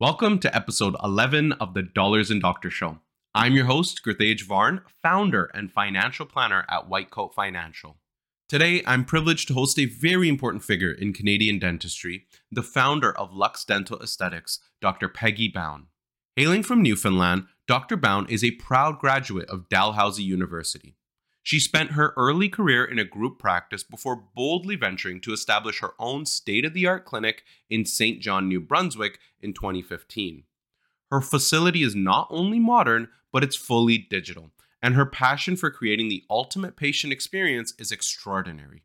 Welcome to episode 11 of the Dollars and Doctor Show. I'm your host, Gurtej Varn, founder and financial planner at White Coat Financial. Today, I'm privileged to host a very important figure in Canadian dentistry, the founder of Luxe Dental Esthetics, Dr. Peggy Bown. Hailing from Newfoundland, Dr. Bown is a proud graduate of Dalhousie University. She spent her early career in a group practice before boldly venturing to establish her own state of the art clinic in St. John, New Brunswick in 2015. Her facility is not only modern, but it's fully digital, and her passion for creating the ultimate patient experience is extraordinary.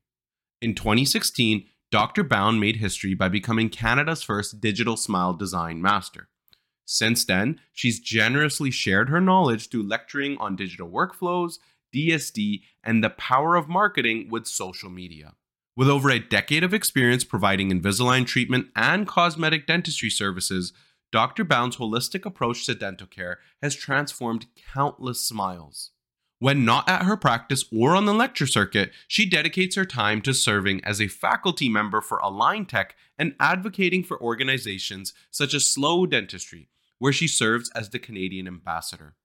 In 2016, Dr. Bown made history by becoming Canada's first digital smile design master. Since then, she's generously shared her knowledge through lecturing on digital workflows DSD, and the power of marketing with social media. With over a decade of experience providing Invisalign treatment and cosmetic dentistry services, Dr. Bown's holistic approach to dental care has transformed countless smiles. When not at her practice or on the lecture circuit, she dedicates her time to serving as a faculty member for Align Tech and advocating for organizations such as Slow Dentistry, where she serves as the Canadian ambassador.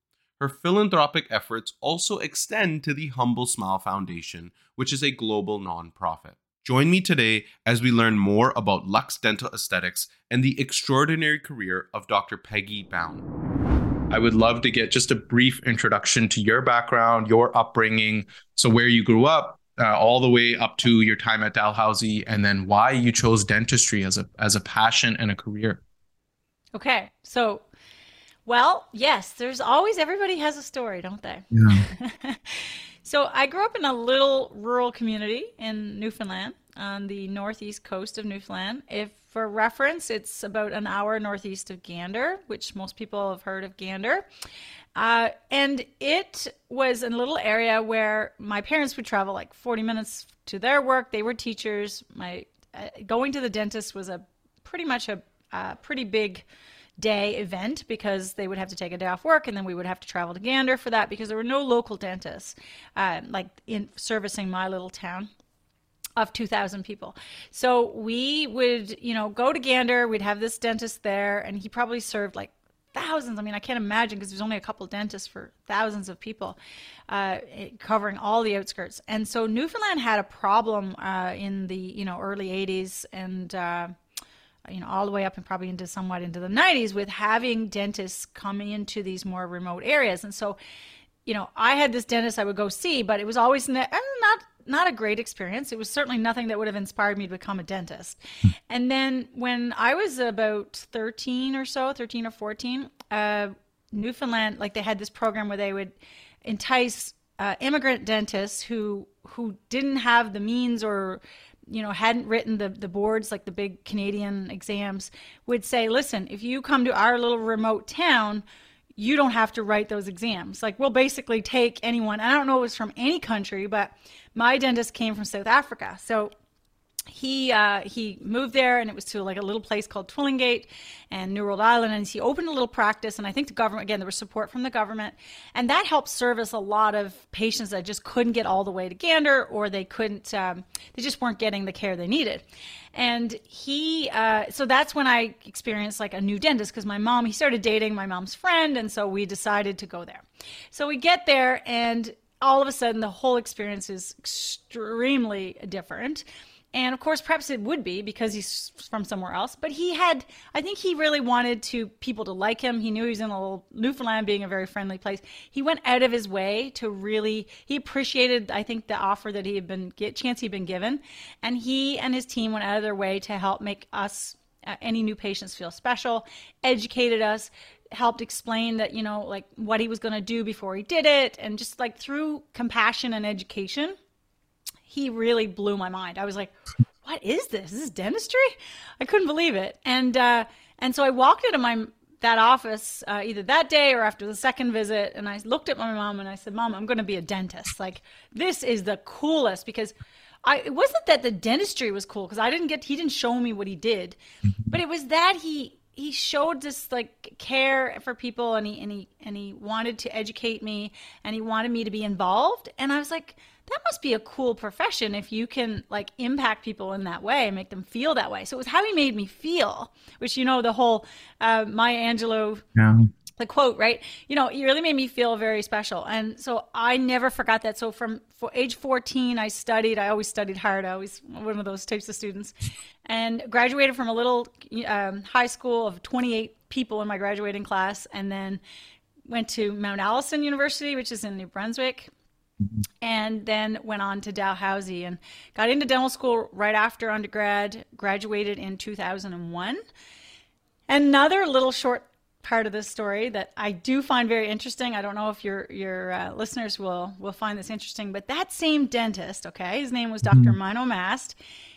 Her philanthropic efforts also extend to the Humble Smile Foundation, which is a global nonprofit. Join me today as we learn more about Luxe Dental Esthetics and the extraordinary career of Dr. Peggy Bown. I would love to get just a brief introduction to your background, your upbringing, so where you grew up, uh, all the way up to your time at Dalhousie, and then why you chose dentistry as a as a passion and a career. Okay, so well, yes, there's always everybody has a story, don't they? Yeah. so I grew up in a little rural community in Newfoundland on the northeast coast of Newfoundland. If for reference, it's about an hour northeast of Gander, which most people have heard of Gander. Uh, and it was a little area where my parents would travel like 40 minutes to their work. They were teachers. My uh, going to the dentist was a pretty much a, a pretty big day event because they would have to take a day off work and then we would have to travel to Gander for that because there were no local dentists uh, like in servicing my little town of 2000 people. So we would, you know, go to Gander, we'd have this dentist there and he probably served like thousands. I mean, I can't imagine because there's only a couple dentists for thousands of people, uh, covering all the outskirts. And so Newfoundland had a problem uh, in the you know early '80s and uh, you know, all the way up and probably into somewhat into the 90s with having dentists coming into these more remote areas. And so, you know, I had this dentist I would go see, but it was always eh, not not a great experience. It was certainly nothing that would have inspired me to become a dentist. and then when I was about 13 or so, 13 or 14, uh, Newfoundland, like they had this program where they would entice uh, immigrant dentists who who didn't have the means or you know hadn't written the the boards like the big Canadian exams would say, listen, if you come to our little remote town, you don't have to write those exams. Like we'll basically take anyone. I don't know if was from any country, but my dentist came from South Africa, so he uh, he moved there and it was to like a little place called Twillingate and New World Island. And he opened a little practice and I think the government again there was support from the government. And that helped service a lot of patients that just couldn't get all the way to Gander or they couldn't um, they just weren't getting the care they needed. And he uh, so that's when I experienced like a new dentist because my mom he started dating my mom's friend and so we decided to go there. So we get there and all of a sudden the whole experience is extremely different and of course, perhaps it would be because he's from somewhere else. But he had, I think he really wanted to people to like him. He knew he was in a little Newfoundland, being a very friendly place. He went out of his way to really. He appreciated, I think, the offer that he had been get chance he'd been given, and he and his team went out of their way to help make us uh, any new patients feel special, educated us, helped explain that you know like what he was going to do before he did it, and just like through compassion and education he really blew my mind. I was like, what is this? Is This is dentistry? I couldn't believe it. And uh, and so I walked into my that office uh, either that day or after the second visit, and I looked at my mom and I said, "Mom, I'm going to be a dentist. Like this is the coolest because." I, it wasn't that the dentistry was cool because I didn't get he didn't show me what he did, but it was that he he showed this like care for people and he and he and he wanted to educate me and he wanted me to be involved and I was like that must be a cool profession if you can like impact people in that way and make them feel that way. So it was how he made me feel, which you know the whole uh, Maya Angelou yeah the quote, right? You know, it really made me feel very special. And so I never forgot that. So from for age 14, I studied. I always studied hard. I was one of those types of students and graduated from a little um, high school of 28 people in my graduating class. And then went to Mount Allison University, which is in New Brunswick. And then went on to Dalhousie and got into dental school right after undergrad, graduated in 2001. Another little short part of this story that I do find very interesting. I don't know if your your uh, listeners will will find this interesting, but that same dentist, okay, his name was doctor mm-hmm. Mino Mast.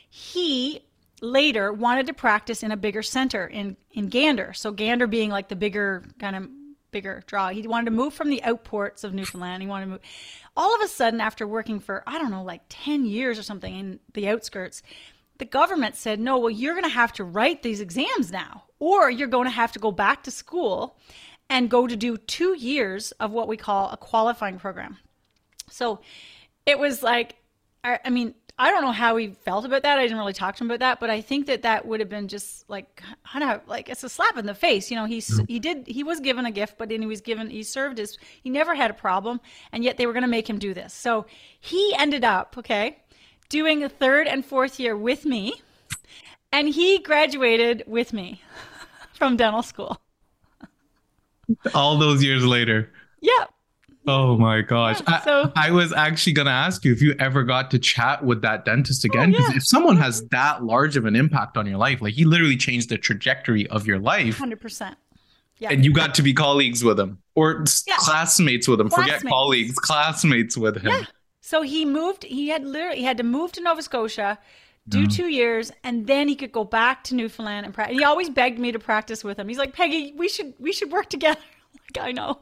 He later wanted to practice in a bigger center in in Gander. So Gander being like the bigger kind of bigger draw. He wanted to move from the outports of Newfoundland. He wanted to move. All of a sudden, after working for I don't know, like ten years or something in the outskirts, the government said, "No, well, you're going to have to write these exams now." or you're going to have to go back to school and go to do two years of what we call a qualifying program. So it was like, I, I mean, I don't know how he felt about that. I didn't really talk to him about that, but I think that that would have been just like kind of like it's a slap in the face. You know, he he did he was given a gift, but then he was given he served his he never had a problem, and yet they were going to make him do this. So he ended up okay doing a third and fourth year with me, and he graduated with me from dental school. All those years later. Yeah. Oh my gosh. Yeah, so, I, I, was actually going to ask you if you ever got to chat with that dentist oh, again. Because oh, yeah. if someone has mm-hmm. that large of an impact on your life, like he literally changed the trajectory of your life. 100%. Yeah. And you got to be colleagues with him or yeah. classmates with him. Classmates. Forget colleagues, classmates with him. Yeah. So he moved, he had literally, he had to move to Nova Scotia do mm-hmm. two years, and then he could go back to Newfoundland and practice. He always begged me to practice with him. He's like, Peggy, we should we should work together. Like I know,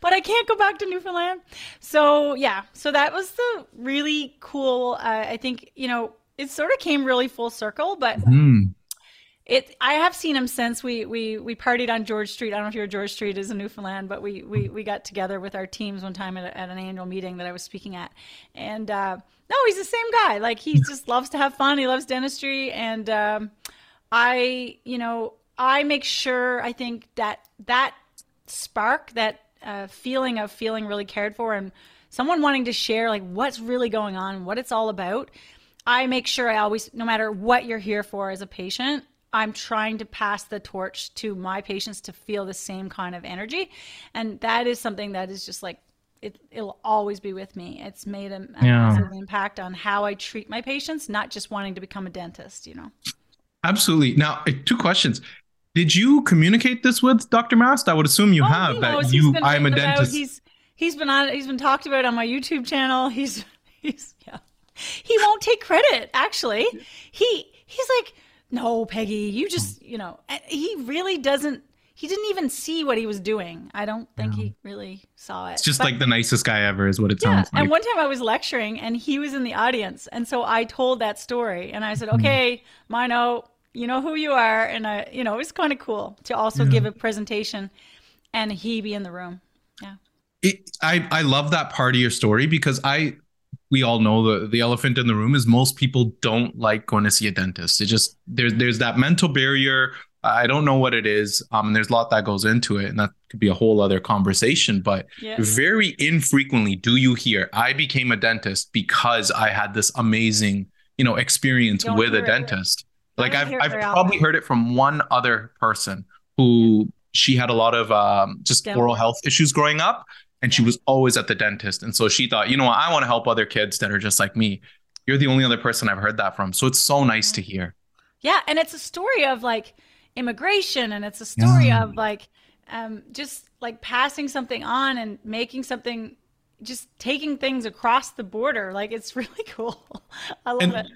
but I can't go back to Newfoundland. So yeah, so that was the really cool. Uh, I think you know it sort of came really full circle, but. Mm it I have seen him since we we we partied on George Street. I don't know if you're George Street is in Newfoundland, but we we we got together with our teams one time at, a, at an annual meeting that I was speaking at, and uh, no, he's the same guy. Like he just loves to have fun. He loves dentistry, and um, I you know I make sure I think that that spark that uh, feeling of feeling really cared for and someone wanting to share like what's really going on, what it's all about. I make sure I always, no matter what you're here for as a patient, I'm trying to pass the torch to my patients to feel the same kind of energy. And that is something that is just like, it, it'll always be with me. It's made a, a yeah. massive impact on how I treat my patients, not just wanting to become a dentist, you know? Absolutely. Now, uh, two questions. Did you communicate this with Dr. Mast? I would assume you oh, have that you I'm a dentist. He's he's been on he's been talked about on my YouTube channel. He's he's yeah. He won't take credit, actually. He he's like no, Peggy, you just, you know, he really doesn't, he didn't even see what he was doing. I don't think he really saw it. It's just but, like the nicest guy ever, is what it yeah, sounds like. And one time I was lecturing and he was in the audience. And so I told that story and I said, mm-hmm. okay, Mino, you know who you are. And I, you know, it was kind of cool to also yeah. give a presentation and he be in the room. Yeah. It, I, I love that part of your story because I we all know the the elephant in the room is most people don't like going to see a dentist. It just there's there's that mental barrier. I don't know what it is. Um, and there's a lot that goes into it, and that could be a whole other conversation. But yeah. very infrequently do you hear, "I became a dentist because I had this amazing, you know, experience with a dentist." It. Like I've I've probably heard it from one other person who she had a lot of um, just oral health issues growing up, and yeah. she was always at the dentist. And so she thought, you know what, I want to help other kids that are just like me. You're the only other person I've heard that from. So it's so nice to hear. Yeah. And it's a story of like immigration and it's a story yeah. of like um, just like passing something on and making something just taking things across the border. Like it's really cool. I love and- it.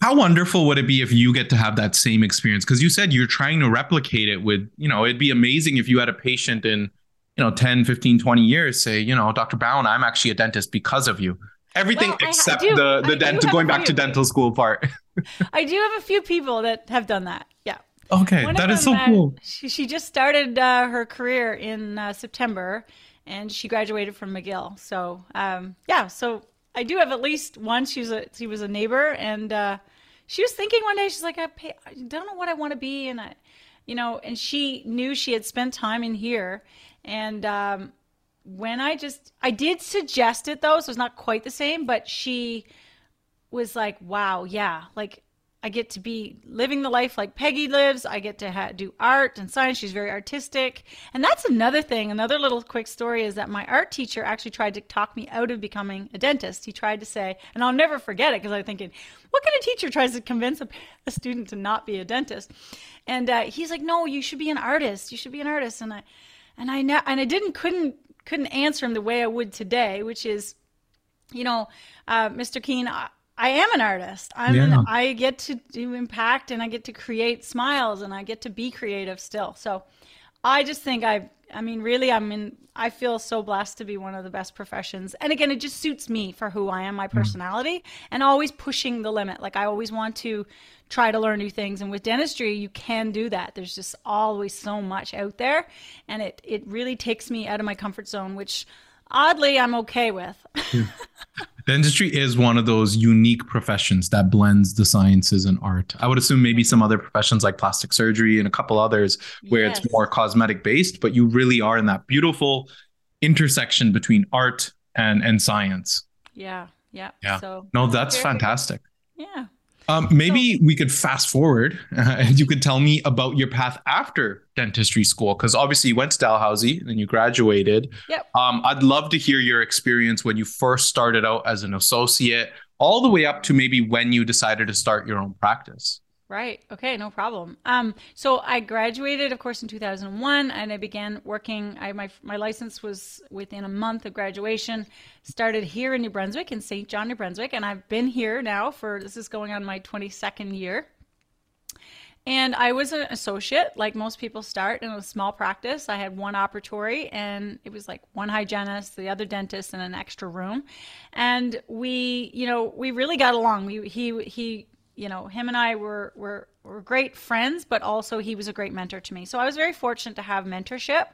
How wonderful would it be if you get to have that same experience? Because you said you're trying to replicate it with, you know, it'd be amazing if you had a patient in you know 10 15 20 years say you know dr Bown i'm actually a dentist because of you everything well, except I, I the the dental going back to dental school part i do have a few people that have done that yeah Okay, One that is so uh, cool. She, she just started uh, her career in uh, September, and she graduated from McGill. So um, yeah, so I do have at least one. A she was a neighbor, and uh, she was thinking one day she's like, I, pay, I don't know what I want to be, and I, you know, and she knew she had spent time in here, and um, when I just I did suggest it though, so it's not quite the same, but she was like, wow, yeah, like I get to be living the life like Peggy lives. I get to ha- do art and science. She's very artistic. And that's another thing. Another little quick story is that my art teacher actually tried to talk me out of becoming a dentist. He tried to say, and I'll never forget it because I'm thinking, what kind of teacher tries to convince a, a student to not be a dentist? And uh, he's like, no, you should be an artist. You should be an artist. And I, and I, ne- and I didn't, couldn't, couldn't answer him the way I would today, which is, you know, uh, Mr. Keene, I, am an artist. I'm Yeah. an, I get to do impact and I get to create smiles and I get to be creative still. So I just think I I mean really I'm in I feel so blessed to be one of the best professions. And again it just suits me for who I am, my mm. personality and always pushing the limit. Like I always want to try to learn new things and with dentistry you can do that. There's just always so much out there and it it really takes me out of my comfort zone which oddly I'm okay with. Dentistry is one of those unique professions that blends the sciences and art. I would assume maybe some other professions like plastic surgery and a couple others where Yes. it's more cosmetic based, but you really are in that beautiful intersection between art and and science. Yeah, yeah. Yeah. So No, that's fantastic. yeah. Um, maybe we could fast forward uh, and you could tell me about your path after dentistry school because obviously you went to Dalhousie and then you graduated. Yep. Um, I'd love to hear your experience when you first started out as an associate, all the way up to maybe when you decided to start your own practice. Right. Okay. No problem. Um, so I graduated, of course, in 2001, and I began working. I my my license was within a month of graduation. Started here in New Brunswick, in St. John, New Brunswick, and I've been here now for this is going on my 22nd year. And I was an associate, like most people start in a small practice. I had one operatory, and it was like one hygienist, the other dentist, and an extra room. And we, you know, we really got along. We, he, he, you know, him and I were were were great friends, but also he was a great mentor to me. So I was very fortunate to have mentorship,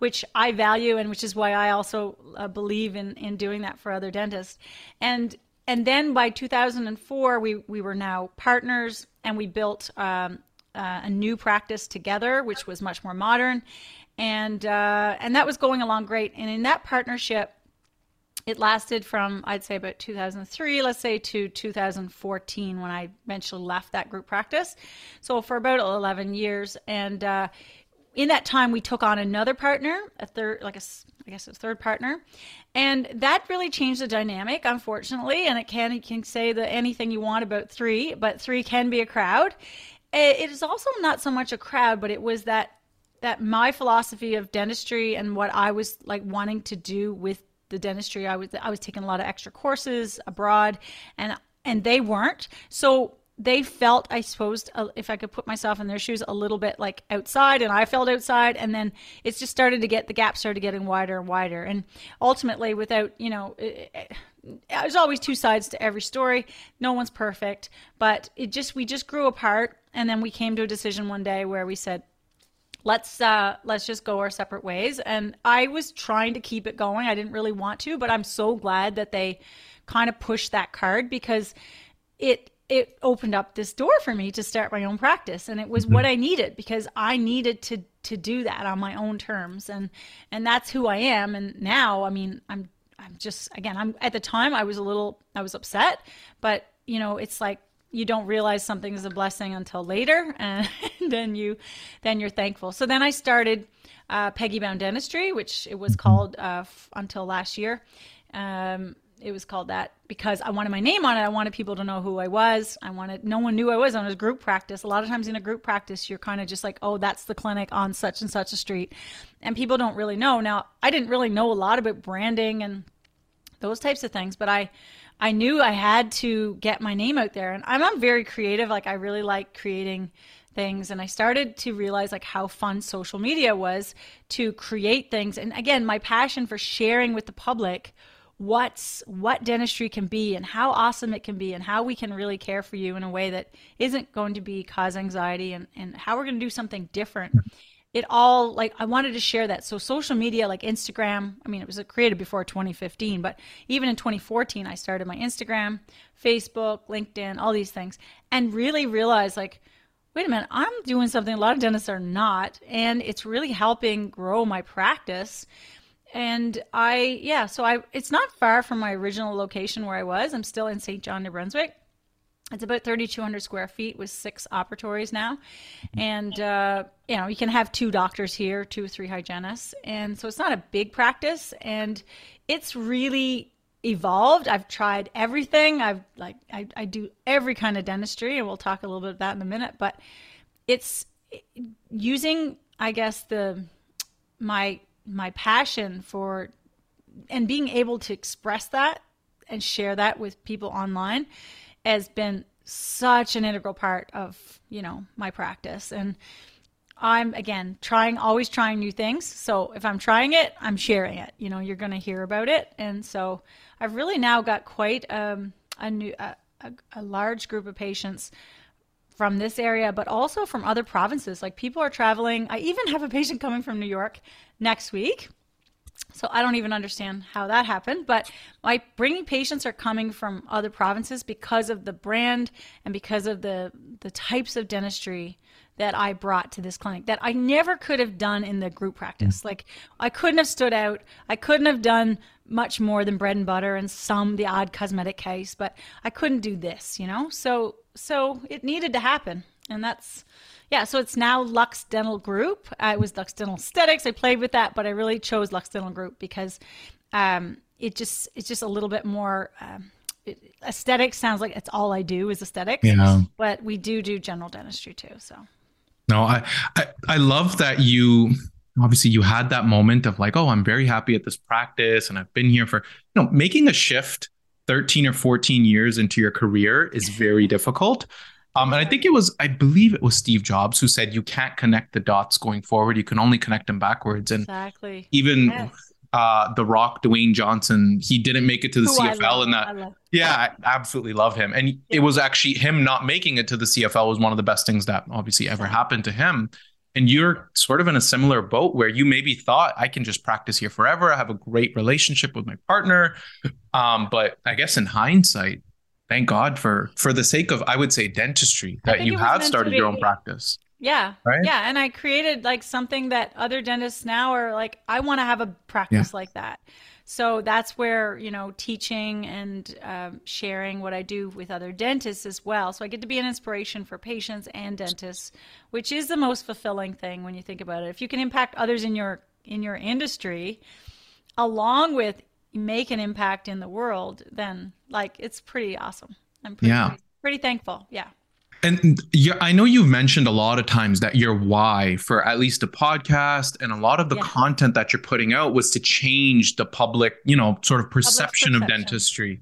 which I value, and which is why I also uh, believe in in doing that for other dentists. And and then by 2004, we we were now partners, and we built um, uh, a new practice together, which was much more modern, and uh, and that was going along great. And in that partnership, it lasted from I'd say about 2003, let's say, to 2014 when I eventually left that group practice. So for about 11 years, and uh, in that time we took on another partner, a third, like a I guess a third partner, and that really changed the dynamic, unfortunately. And it can you can say that anything you want about three, but three can be a crowd. Eh, It is also not so much a crowd, but it was that that my philosophy of dentistry and what I was like wanting to do with the dentistry I was I was taking a lot of extra courses abroad and and they weren't. So they felt I suppose if I could put myself in their shoes a little bit like outside and I felt outside and then it's just started to get the gap started getting wider and wider. And ultimately without you know there's always two sides to every story. No one's perfect but it just we just grew apart and then we came to a decision one day where we said let's uh let's just go our separate ways. And i was trying to keep it going. I didn't really want to but i'm so glad that they kind of pushed that card because it it opened up this door for me to start my own practice. And it was what i needed because i needed to to do that on my own terms. And and that's who i am. And now i mean i'm i'm just again i'm at the time i was a little i was upset but you know it's like you don't realize something is a blessing until later and then you then you're thankful. So then i started uh, Peggy Bown dentistry which it was called uh, f- until last year. Um, it was called that because i wanted my name on it. I wanted people to know who i was. I wanted no one knew i was on a group practice. A lot of times in a group practice you're kind of just like oh that's the clinic on such and such a street. And people don't really know. Now i didn't really know a lot about branding and those types of things but i i knew i had to get my name out there and i'm, I'm very creative like i really like creating things and i started to realize like how fun social media was to create things and again my passion for sharing with the public what's what dentistry can be and how awesome it can be and how we can really care for you in a way that isn't going to be cause anxiety and, and how we're going to do something different it all like i wanted to share that so social media like instagram i mean it was created before 2015 but even in 2014 i started my instagram facebook linkedin all these things and really realized like wait a minute i'm doing something a lot of dentists are not and it's really helping grow my practice and I yeah, so I it's not far from my original location where I was. I'm still in St. John, New Brunswick. It's about 3,200 square feet with six operatories now, and uh, you know you can have two doctors here, two or three hygienists, and so it's not a big practice, and it's really evolved. I've tried everything. I've like I, I do every kind of dentistry, and we'll talk a little bit of that in a minute. But it's using, I guess the my my passion for and being able to express that and share that with people online has been such an integral part of you know my practice and i'm again trying always trying new things so if i'm trying it i'm sharing it you know you're going to hear about it and so i've really now got quite um, a new a, a, a large group of patients from this area, but also from other provinces. Like people are traveling. I even have a patient coming from New York next week. So I don't even understand how that happened, but my bringing patients are coming from other provinces because of the brand and because of the the types of dentistry that I brought to this clinic that I never could have done in the group practice. Mm. Like I couldn't have stood out. I couldn't have done much more than bread and butter and some the odd cosmetic case, but I couldn't do this, you know? So so it needed to happen. And that's, yeah, so it's now Luxe Dental Group. Uh, it was Luxe Dental Esthetics. I played with that, but I really chose Luxe Dental Group because um, it just, it's just a little bit more, um, it, aesthetics sounds like it's all I do is aesthetics. Yeah. But we do do general dentistry too. So. No, I, I, I love that you, obviously you had that moment of like, oh, I'm very happy at this practice and I've been here for, you know, making a shift 13 or 14 years into your career is very difficult. Um, and I think it was, I believe it was Steve Jobs who said you can't connect the dots going forward. You can only connect them backwards. And exactly. even yes. uh, The Rock, Dwayne Johnson, he didn't make it to the Who CFL. And that, yeah, I absolutely love him. And yeah. it was actually him not making it to the CFL was one of the best things that obviously ever happened to him and you're sort of in a similar boat where you maybe thought I can just practice here forever. I have a great relationship with my partner. Um, but I guess in hindsight, thank God for for the sake of I would say dentistry that you have started your own practice. Yeah. Right? Yeah. And I created like something that other dentists now are like, I want to have a practice yeah. like that. So that's where, you know, teaching and um, sharing what I do with other dentists as well. So I get to be an inspiration for patients and dentists, which is the most fulfilling thing when you think about it. If you can impact others in your in your industry, along with make an impact in the world, then like it's pretty awesome. I'm pretty, yeah. pretty, pretty thankful. Yeah. And yeah, I know you've mentioned a lot of times that your why for at least a podcast and a lot of the yeah. content that you're putting out was to change the public, you know, sort of perception, perception. of dentistry.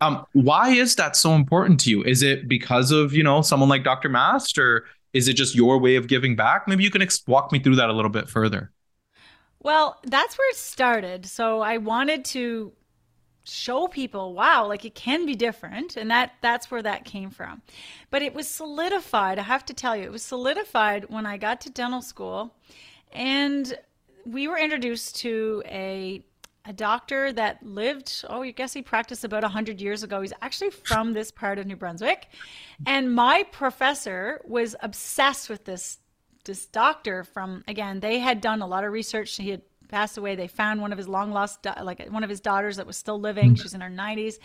Um, why is that so important to you? Is it because of you know someone like Dr. Mast, or is it just your way of giving back? Maybe you can ex- walk me through that a little bit further. Well, that's where it started. So I wanted to show people wow like it can be different. And that that's where that came from. But it was solidified i have to tell you it was solidified when i got to dental school. And we were introduced to a a doctor that lived oh i guess he practiced about 100 years ago. He's actually from this part of new brunswick. And my professor was obsessed with this this doctor from again they had done a lot of research he had passed away. They found one of his long lost, like one of his daughters that was still living. Mm. She's in her 90s.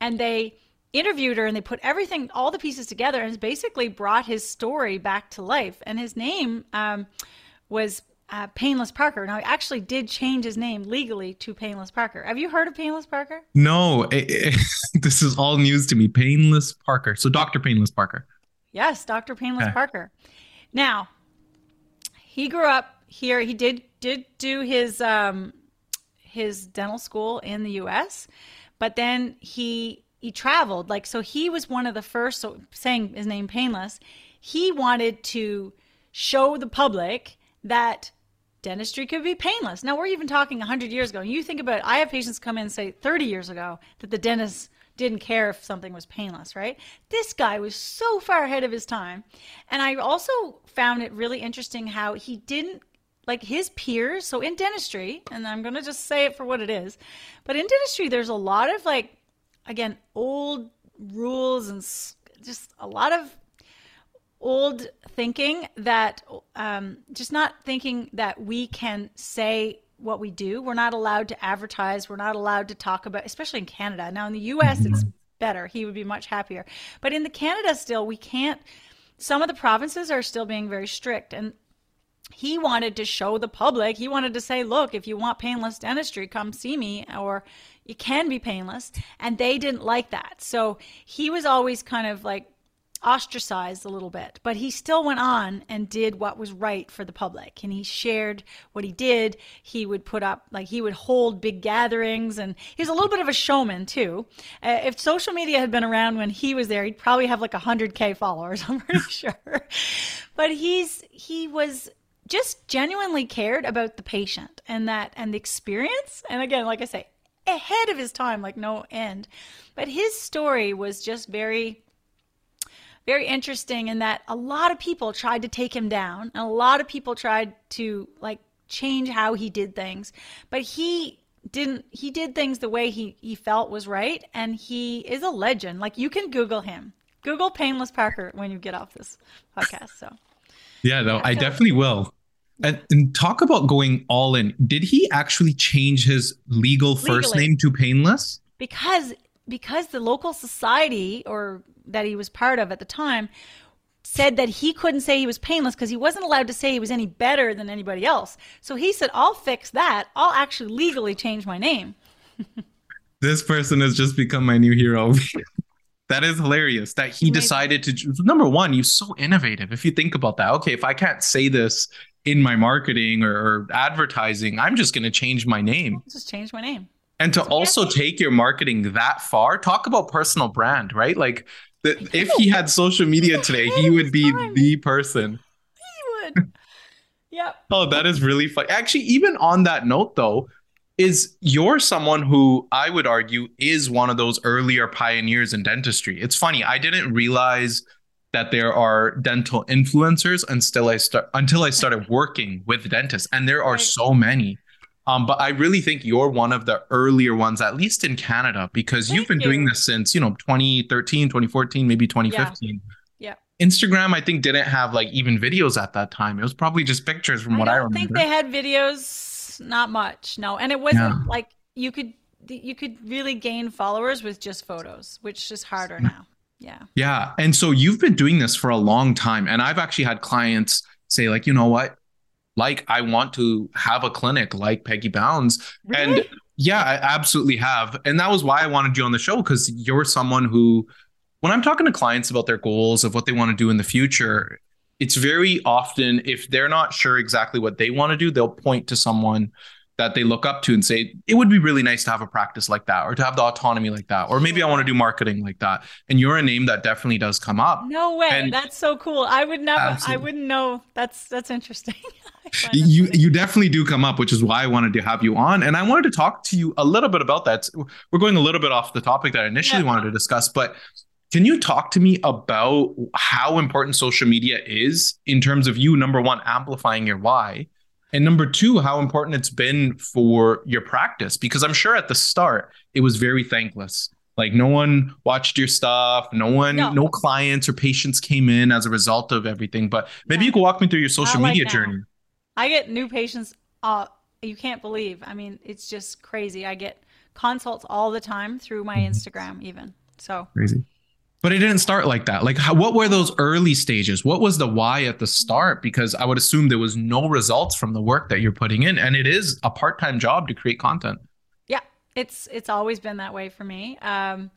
And they interviewed her and they put everything, all the pieces together and basically brought his story back to life. And his name um, was uh, Painless Parker. Now, he actually did change his name legally to Painless Parker. Have you heard of Painless Parker? No, it, it, this is all news to me. Painless Parker. So, Dr. Painless Parker. Yes, Dr. Painless okay. Parker. Now, he grew up here. He did did do his um, his dental school in the U.S., but then he he traveled. Like so, he was one of the first. So saying his name Painless, he wanted to show the public that dentistry could be painless. Now we're even talking 100 years ago. You think about it, I have patients come in and say 30 years ago that the dentist didn't care if something was painless, right? This guy was so far ahead of his time. And I also found it really interesting how he didn't like his peers. So in dentistry, and I'm going to just say it for what it is, but in dentistry, there's a lot of like, again, old rules and just a lot of old thinking that um, just not thinking that we can say what we do. We're not allowed to advertise. We're not allowed to talk about, especially in Canada. Now in the U.S., mm-hmm. it's better. He would be much happier. But in the Canada, still, we can't. Some of the provinces are still being very strict, and he wanted to show the public. He wanted to say, "Look, if you want painless dentistry, come see me," or "It can be painless." And they didn't like that, so he was always kind of like ostracized a little bit, but he still went on and did what was right for the public. And he shared what he did. He would put up, like, he would hold big gatherings, and he was a little bit of a showman, too. Uh, if social media had been around when he was there, he'd probably have like 100K followers, I'm pretty sure. But he's, he was just genuinely cared about the patient and that, and the experience. And again, like I say, ahead of his time, like no end. But his story was just very very interesting in that a lot of people tried to take him down and a lot of people tried to like change how he did things. But he didn't he did things the way he he felt was right and he is a legend. Like you can google him. Google painless parker when you get off this podcast so. Yeah no yeah, i so, definitely will. And, and, talk about going all in. Did he actually change his legal first legally. name to painless? Because because the local society or that he was part of at the time said that he couldn't say he was painless because he wasn't allowed to say he was any better than anybody else. So he said, I'll fix that. I'll actually legally change my name. this person has just become my new hero. that is hilarious that he decided to. Number one, you're so innovative. If you think about that, okay, if I can't say this in my marketing or, or advertising, I'm just going to change my name. I'll just change my name. And to also take your marketing that far, talk about personal brand, right? Like that if he had social media today, he would be the person. He would. Yep. oh, that is really fun. Actually, even on that note, though, is you're someone who I would argue is one of those earlier pioneers in dentistry. It's funny, I didn't realize that there are dental influencers until I start until I started working with dentists, and there are right. so many. Um, but I really think you're one of the earlier ones, at least in Canada, because Thank you've been you. doing this since, you know, 2013, 2014, maybe 2015. Yeah. yeah. Instagram, I think, didn't have like even videos at that time. It was probably just pictures from I what I remember. I think they had videos, not much. No. And it wasn't yeah. like you could you could really gain followers with just photos, which is harder now. Yeah. Yeah. And so you've been doing this for a long time. And I've actually had clients say, like, you know what? Like I want to have a clinic like Peggy Bown's. Really? And yeah, I absolutely have. And that was why I wanted you on the show because you're someone who, when I'm talking to clients about their goals of what they want to do in the future, it's very often if they're not sure exactly what they want to do, they'll point to someone that they look up to and say it would be really nice to have a practice like that or to have the autonomy like that or maybe i want to do marketing like that and you're a name that definitely does come up no way and that's so cool i would never absolutely. i wouldn't know that's that's interesting you you definitely do come up which is why i wanted to have you on and i wanted to talk to you a little bit about that we're going a little bit off the topic that i initially yeah. wanted to discuss but can you talk to me about how important social media is in terms of you number one amplifying your why and number two, how important it's been for your practice, because I'm sure at the start it was very thankless. Like no one watched your stuff, no one, no, no clients or patients came in as a result of everything. But maybe you could walk me through your social Not media like journey. I get new patients. Uh, you can't believe. I mean, it's just crazy. I get consults all the time through my mm-hmm. Instagram, even. So crazy but it didn't start like that like how, what were those early stages what was the why at the start because i would assume there was no results from the work that you're putting in and it is a part-time job to create content yeah it's it's always been that way for me um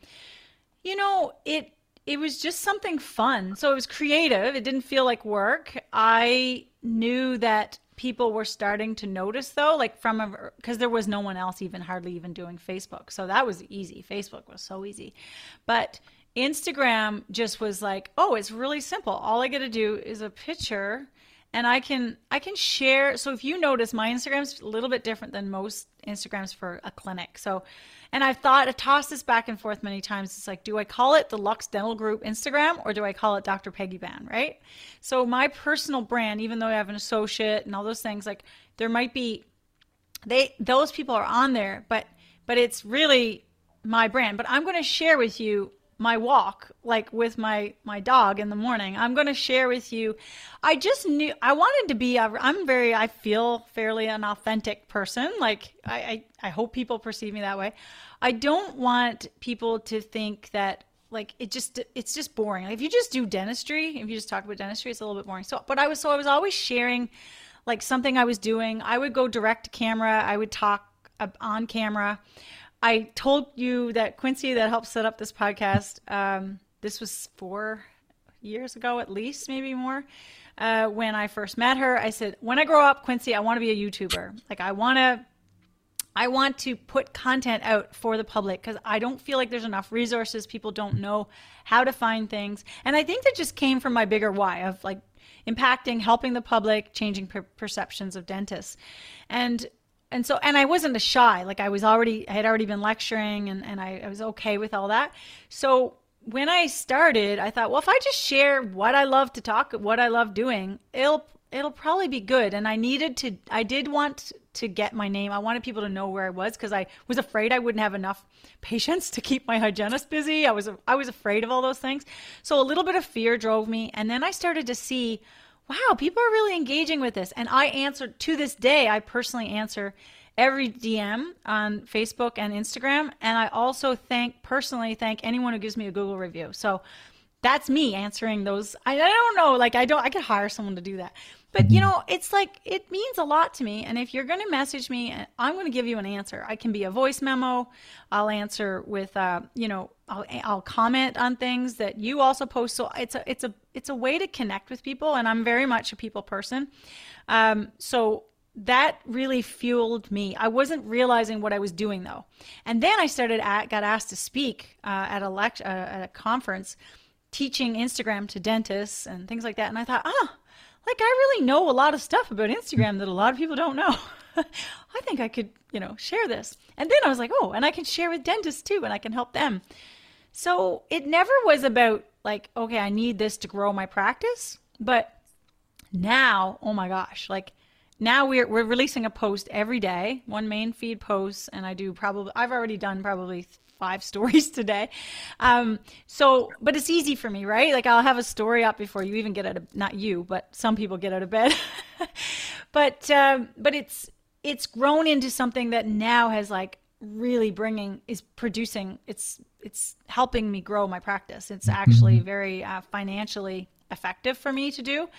you know it it was just something fun so it was creative it didn't feel like work i knew that people were starting to notice though like from a because there was no one else even hardly even doing facebook so that was easy facebook was so easy but Instagram just was like, oh, it's really simple. All I got to do is a picture and I can I can share. So if you notice, my Instagram's a little bit different than most Instagrams for a clinic. So, and I've thought I tossed this back and forth many times. It's like, do I call it the Luxe Dental Group Instagram or do I call it Dr. Peggy Bown? Right. So my personal brand, even though I have an associate and all those things, like there might be they those people are on there, but but it's really my brand. But I'm going to share with you my walk like with my my dog in the morning i'm going to share with you i just knew i wanted to be i'm very i feel fairly an authentic person like I, I i hope people perceive me that way. I don't want people to think that like it just it's just boring. Like if you just do dentistry if you just talk about dentistry it's a little bit boring. So but i was so i was always sharing like something i was doing. I would go direct to camera. I would talk uh, on camera I told you that Quincy that helped set up this podcast. Um, this was four years ago, at least, maybe more. Uh, when I first met her, I said, "When I grow up, Quincy, I want to be a YouTuber. Like, I want to." I want to put content out for the public because I don't feel like there's enough resources. People don't know how to find things. And I think that just came from my bigger why of like impacting, helping the public, changing per- perceptions of dentists. And and so and i wasn't a shy like i was already i had already been lecturing and, and I, I was okay with all that. So when i started i thought well if i just share what i love to talk what i love doing it'll it'll probably be good. And i needed to i did want to get my name. I wanted people to know where i was because i was afraid i wouldn't have enough patients to keep my hygienist busy. I was i was afraid of all those things. So a little bit of fear drove me. And then i started to see wow, people are really engaging with this. And I answer to this day, I personally answer every DM on Facebook and Instagram. And I also thank personally thank anyone who gives me a Google review. So that's me answering those. I, I don't know, like I don't I could hire someone to do that. But you mm-hmm. know, it's like it means a lot to me. And if you're going to message me, I'm going to give you an answer. I can be a voice memo. I'll answer with, uh, you know, I'll, I'll comment on things that you also post. So it's a it's a it's a way to connect with people. And I'm very much a people person. Um, so that really fueled me. I wasn't realizing what I was doing though. And then I started at, got asked to speak uh, at a lect- uh, at a conference, teaching Instagram to dentists and things like that. And I thought, ah. Oh, like I really know a lot of stuff about Instagram that a lot of people don't know. I think I could, you know, share this. And then I was like, oh, and I can share with dentists too, and I can help them. So it never was about like, okay, I need this to grow my practice. But now, oh my gosh, like now we're we're releasing a post every day, one main feed post, and I do probably I've already done probably five stories today. Um, so, but it's easy for me, right? Like I'll have a story up before you even get out of, not you, but some people get out of bed. but, um, but it's, it's grown into something that now has like really bringing, is producing, it's, it's helping me grow my practice. It's actually mm-hmm. very uh, financially effective for me to do.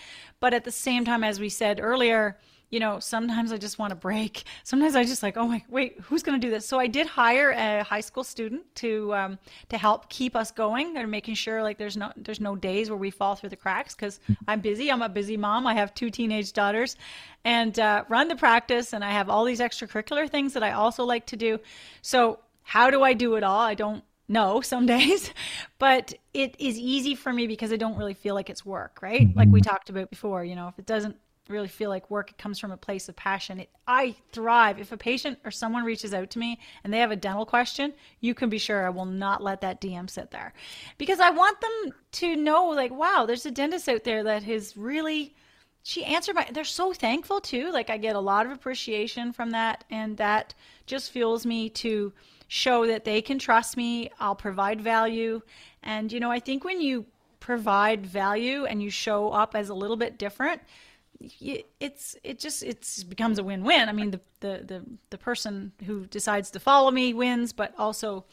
But at the same time, as we said earlier, you know, sometimes I just want to break. Sometimes I just like, oh my, wait, who's going to do this? So I did hire a high school student to um, to help keep us going and making sure like there's no there's no days where we fall through the cracks because I'm busy. I'm a busy mom. I have two teenage daughters, and uh, run the practice, and I have all these extracurricular things that I also like to do. So how do I do it all? I don't know some days, but it is easy for me because I don't really feel like it's work, right? Like we talked about before, you know, if it doesn't really feel like work comes from a place of passion. It, i thrive. If a patient or someone reaches out to me and they have a dental question you can be sure i will not let that dm sit there. Because i want them to know like wow there's a dentist out there that is really she answered my they're so thankful too. Like i get a lot of appreciation from that and that just fuels me to show that they can trust me. I'll provide value. And you know i think when you provide value and you show up as a little bit different it's it just it becomes a win-win. I mean, the, the the the person who decides to follow me wins, but also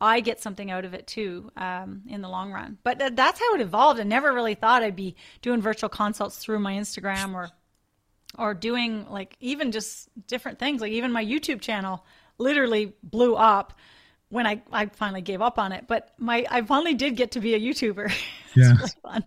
I get something out of it too um, in the long run. But th- that's how it evolved. I never really thought I'd be doing virtual consults through my Instagram or or doing like even just different things. Like even my YouTube channel literally blew up when I, I finally gave up on it. But my I finally did get to be a YouTuber. it's yeah. really fun.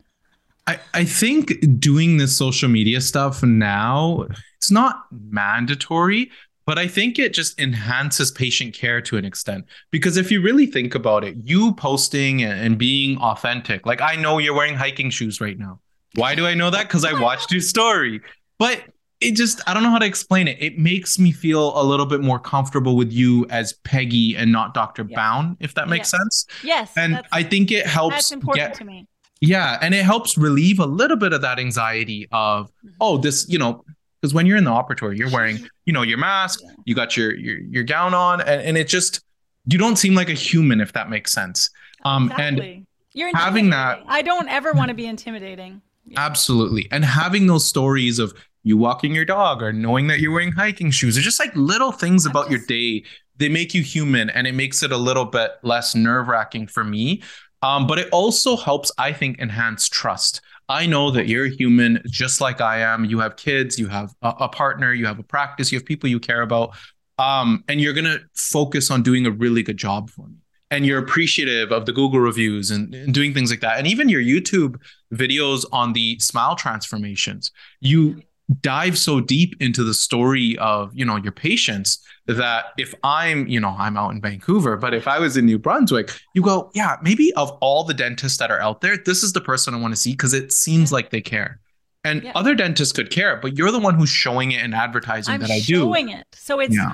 I, I think doing this social media stuff now, it's not mandatory, but I think it just enhances patient care to an extent. Because if you really think about it, you posting and being authentic, like I know you're wearing hiking shoes right now. Why do I know that? Because I watched your story. But it just I don't know how to explain it. It makes me feel a little bit more comfortable with you as Peggy and not Dr. Yeah. Bown, if that makes yes. sense. Yes. And I think it helps that's important get, to me. Yeah, and it helps relieve a little bit of that anxiety of, mm-hmm. oh, this, you know, because when you're in the operatory, you're wearing, you know, your mask, you got your your your gown on, and, and it just you don't seem like a human if that makes sense. Um exactly. and you're having that I don't ever want to be intimidating. Yeah. Absolutely. And having those stories of you walking your dog or knowing that you're wearing hiking shoes or just like little things about your day they make you human and it makes it a little bit less nerve-wracking for me um, but it also helps i think enhance trust. I know that you're human just like i am. You have kids you have a, a partner you have a practice you have people you care about. Um, and you're going to focus on doing a really good job for me. And you're appreciative of the Google reviews and, and, doing things like that. And even your YouTube videos on the smile transformations, you dive so deep into the story of you know your patients that if i'm you know i'm out in vancouver but if i was in new brunswick you go yeah maybe of all the dentists that are out there this is the person i want to see because it seems like they care. And yeah. other dentists could care but you're the one who's showing it and advertising I'm that i do. showing it. So it's yeah.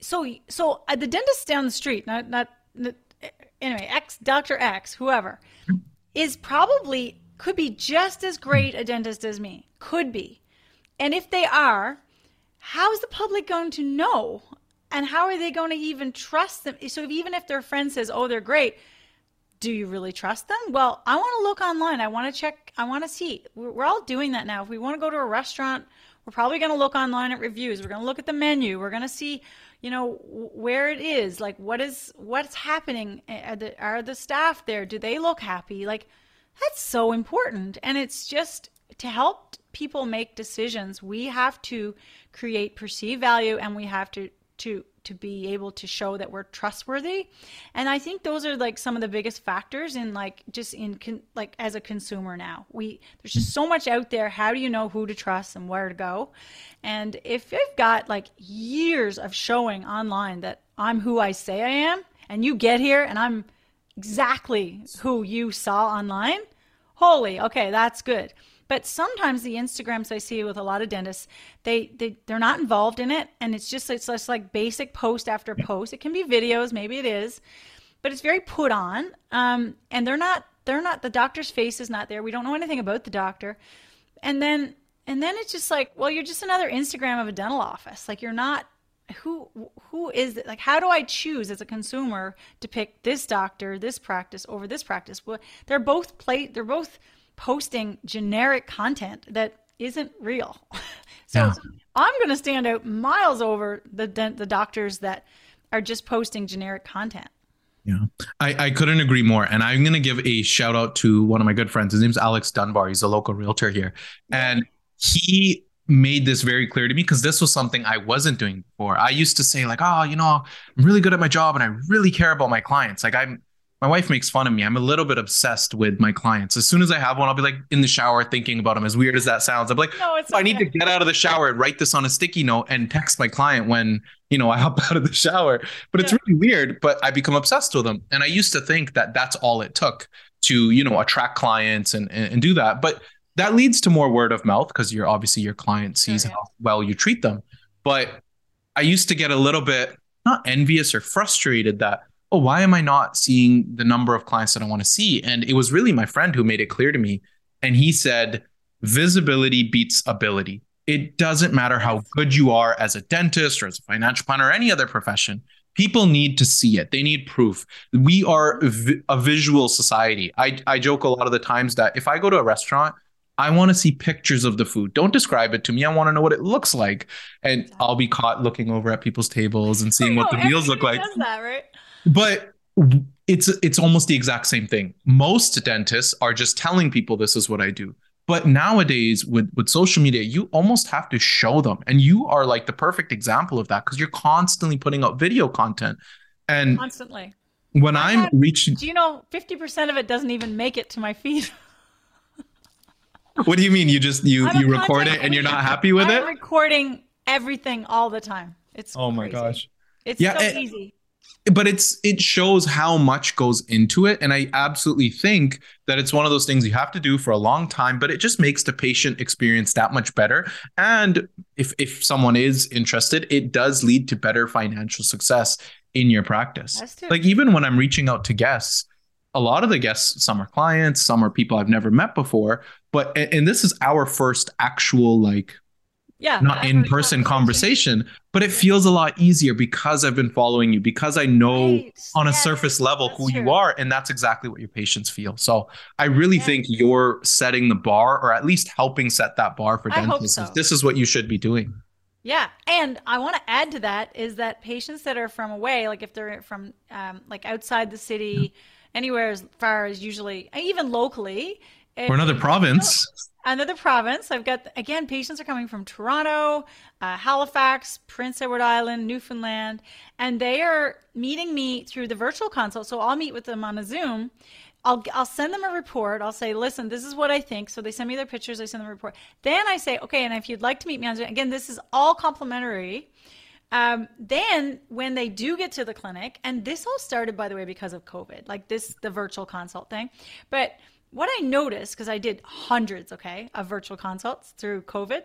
so so uh, the dentist down the street not not anyway x dr x whoever is probably could be just as great a dentist as me. Could be and if they are, how is the public going to know? And how are they going to even trust them? So if, even if their friend says, "Oh, they're great," do you really trust them? Well, I want to look online. I want to check. I want to see. We're all doing that now. If we want to go to a restaurant, we're probably going to look online at reviews. We're going to look at the menu. We're going to see, you know, where it is. Like, what is what's happening? Are the, are the staff there? Do they look happy? Like, that's so important. And it's just to help people make decisions, we have to create perceived value and we have to to to be able to show that we're trustworthy. And i think those are like some of the biggest factors in like just in con- like as a consumer now. We there's just so much out there. How do you know who to trust and where to go? And if you've got like years of showing online that i'm who i say i am and you get here and i'm exactly who you saw online holy okay that's good but sometimes the Instagrams I see with a lot of dentists, they, they they're not involved in it, and it's just it's just like basic post after post. It can be videos, maybe it is, but it's very put on, um, and they're not they're not the doctor's face is not there. We don't know anything about the doctor, and then and then it's just like, well, you're just another Instagram of a dental office. Like you're not who who is it? Like how do I choose as a consumer to pick this doctor, this practice over this practice? Well, they're both play they're both posting generic content that isn't real. so yeah. I'm going to stand out miles over the the doctors that are just posting generic content. Yeah, I, I couldn't agree more. And I'm going to give a shout out to one of my good friends. His name's Alex Dunbar. He's a local realtor here. And he made this very clear to me because this was something I wasn't doing before. I used to say, like, oh, you know, I'm really good at my job and I really care about my clients. Like, I'm my wife makes fun of me. I'm a little bit obsessed with my clients. As soon as I have one, I'll be like in the shower thinking about them. As weird as that sounds, I'm like, no, it's oh, I need to get out of the shower and write this on a sticky note and text my client when you know I hop out of the shower. But it's really weird. But I become obsessed with them, and I used to think that that's all it took to you know attract clients and and, and do that. But that leads to more word of mouth because you're obviously your client sees how well you treat them. But I used to get a little bit not envious or frustrated that oh, why am I not seeing the number of clients that I want to see? And it was really my friend who made it clear to me. And he said, visibility beats ability. It doesn't matter how good you are as a dentist or as a financial planner or any other profession. People need to see it. They need proof. We are a visual society. I, I joke a lot of the times that if I go to a restaurant, I want to see pictures of the food. Don't describe it to me. I want to know what it looks like. And I'll be caught looking over at people's tables and seeing what the meals look like. That, right? But it's it's almost the exact same thing. Most dentists are just telling people this is what I do. But nowadays with with social media, you almost have to show them. And you are like the perfect example of that because you're constantly putting out video content. And constantly. When I am reaching Do you know 50% of it doesn't even make it to my feed? what do you mean? You just you you record it and you're not happy with it? I'm it? recording everything all the time. It's Oh my crazy. gosh. It's yeah, so it, easy but it's it shows how much goes into it. And i absolutely think that it's one of those things you have to do for a long time but it just makes the patient experience that much better. And if if someone is interested it does lead to better financial success in your practice. Like even when i'm reaching out to guests a lot of the guests some are clients some are people i've never met before but and this is our first actual like yeah not in person conversation but it feels a lot easier because i've been following you because i know right. on a yeah, surface level who true. you are and that's exactly what your patients feel so i really yeah. think you're setting the bar or at least helping set that bar for dentists so. this is what you should be doing yeah, and I want to add to that is that patients that are from away, like if they're from um, like outside the city, anywhere as far as usually even locally, or another province. Another province. I've got again patients are coming from Toronto, uh, Halifax, Prince Edward Island, Newfoundland, and they are meeting me through the virtual consult. So I'll meet with them on a Zoom. I'll I'll send them a report. I'll say, listen, this is what I think. So they send me their pictures. I send them a report. Then I say, okay, and if you'd like to meet me on Zoom, again, this is all complimentary. Um, then when they do get to the clinic, and this all started by the way because of COVID, like this the virtual consult thing, but what I noticed, because I did hundreds, okay, of virtual consults through COVID,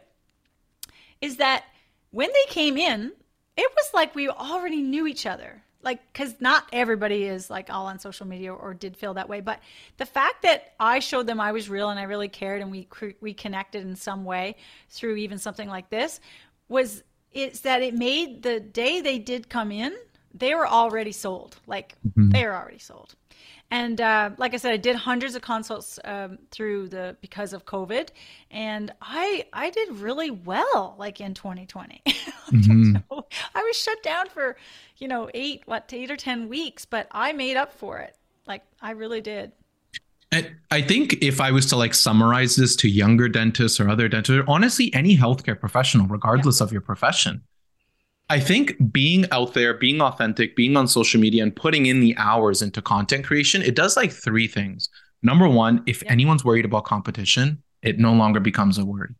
is that when they came in, it was like we already knew each other. Like, because not everybody is like all on social media or did feel that way. But the fact that I showed them I was real and I really cared and we, we connected in some way through even something like this was it's that it made the day they did come in, they were already sold. Like, mm-hmm. they were already sold. And uh, like I said, I did hundreds of consults um, through the because of COVID, and I I did really well like in 2020. mm-hmm. I was shut down for you know eight what eight or ten weeks, but I made up for it. Like I really did. I think if I was to like summarize this to younger dentists or other dentists, honestly, any healthcare professional, regardless yeah. of your profession, I think being out there, being authentic, being on social media, and putting in the hours into content creation, it does like three things. Number one, if yeah. anyone's worried about competition, it no longer becomes a worry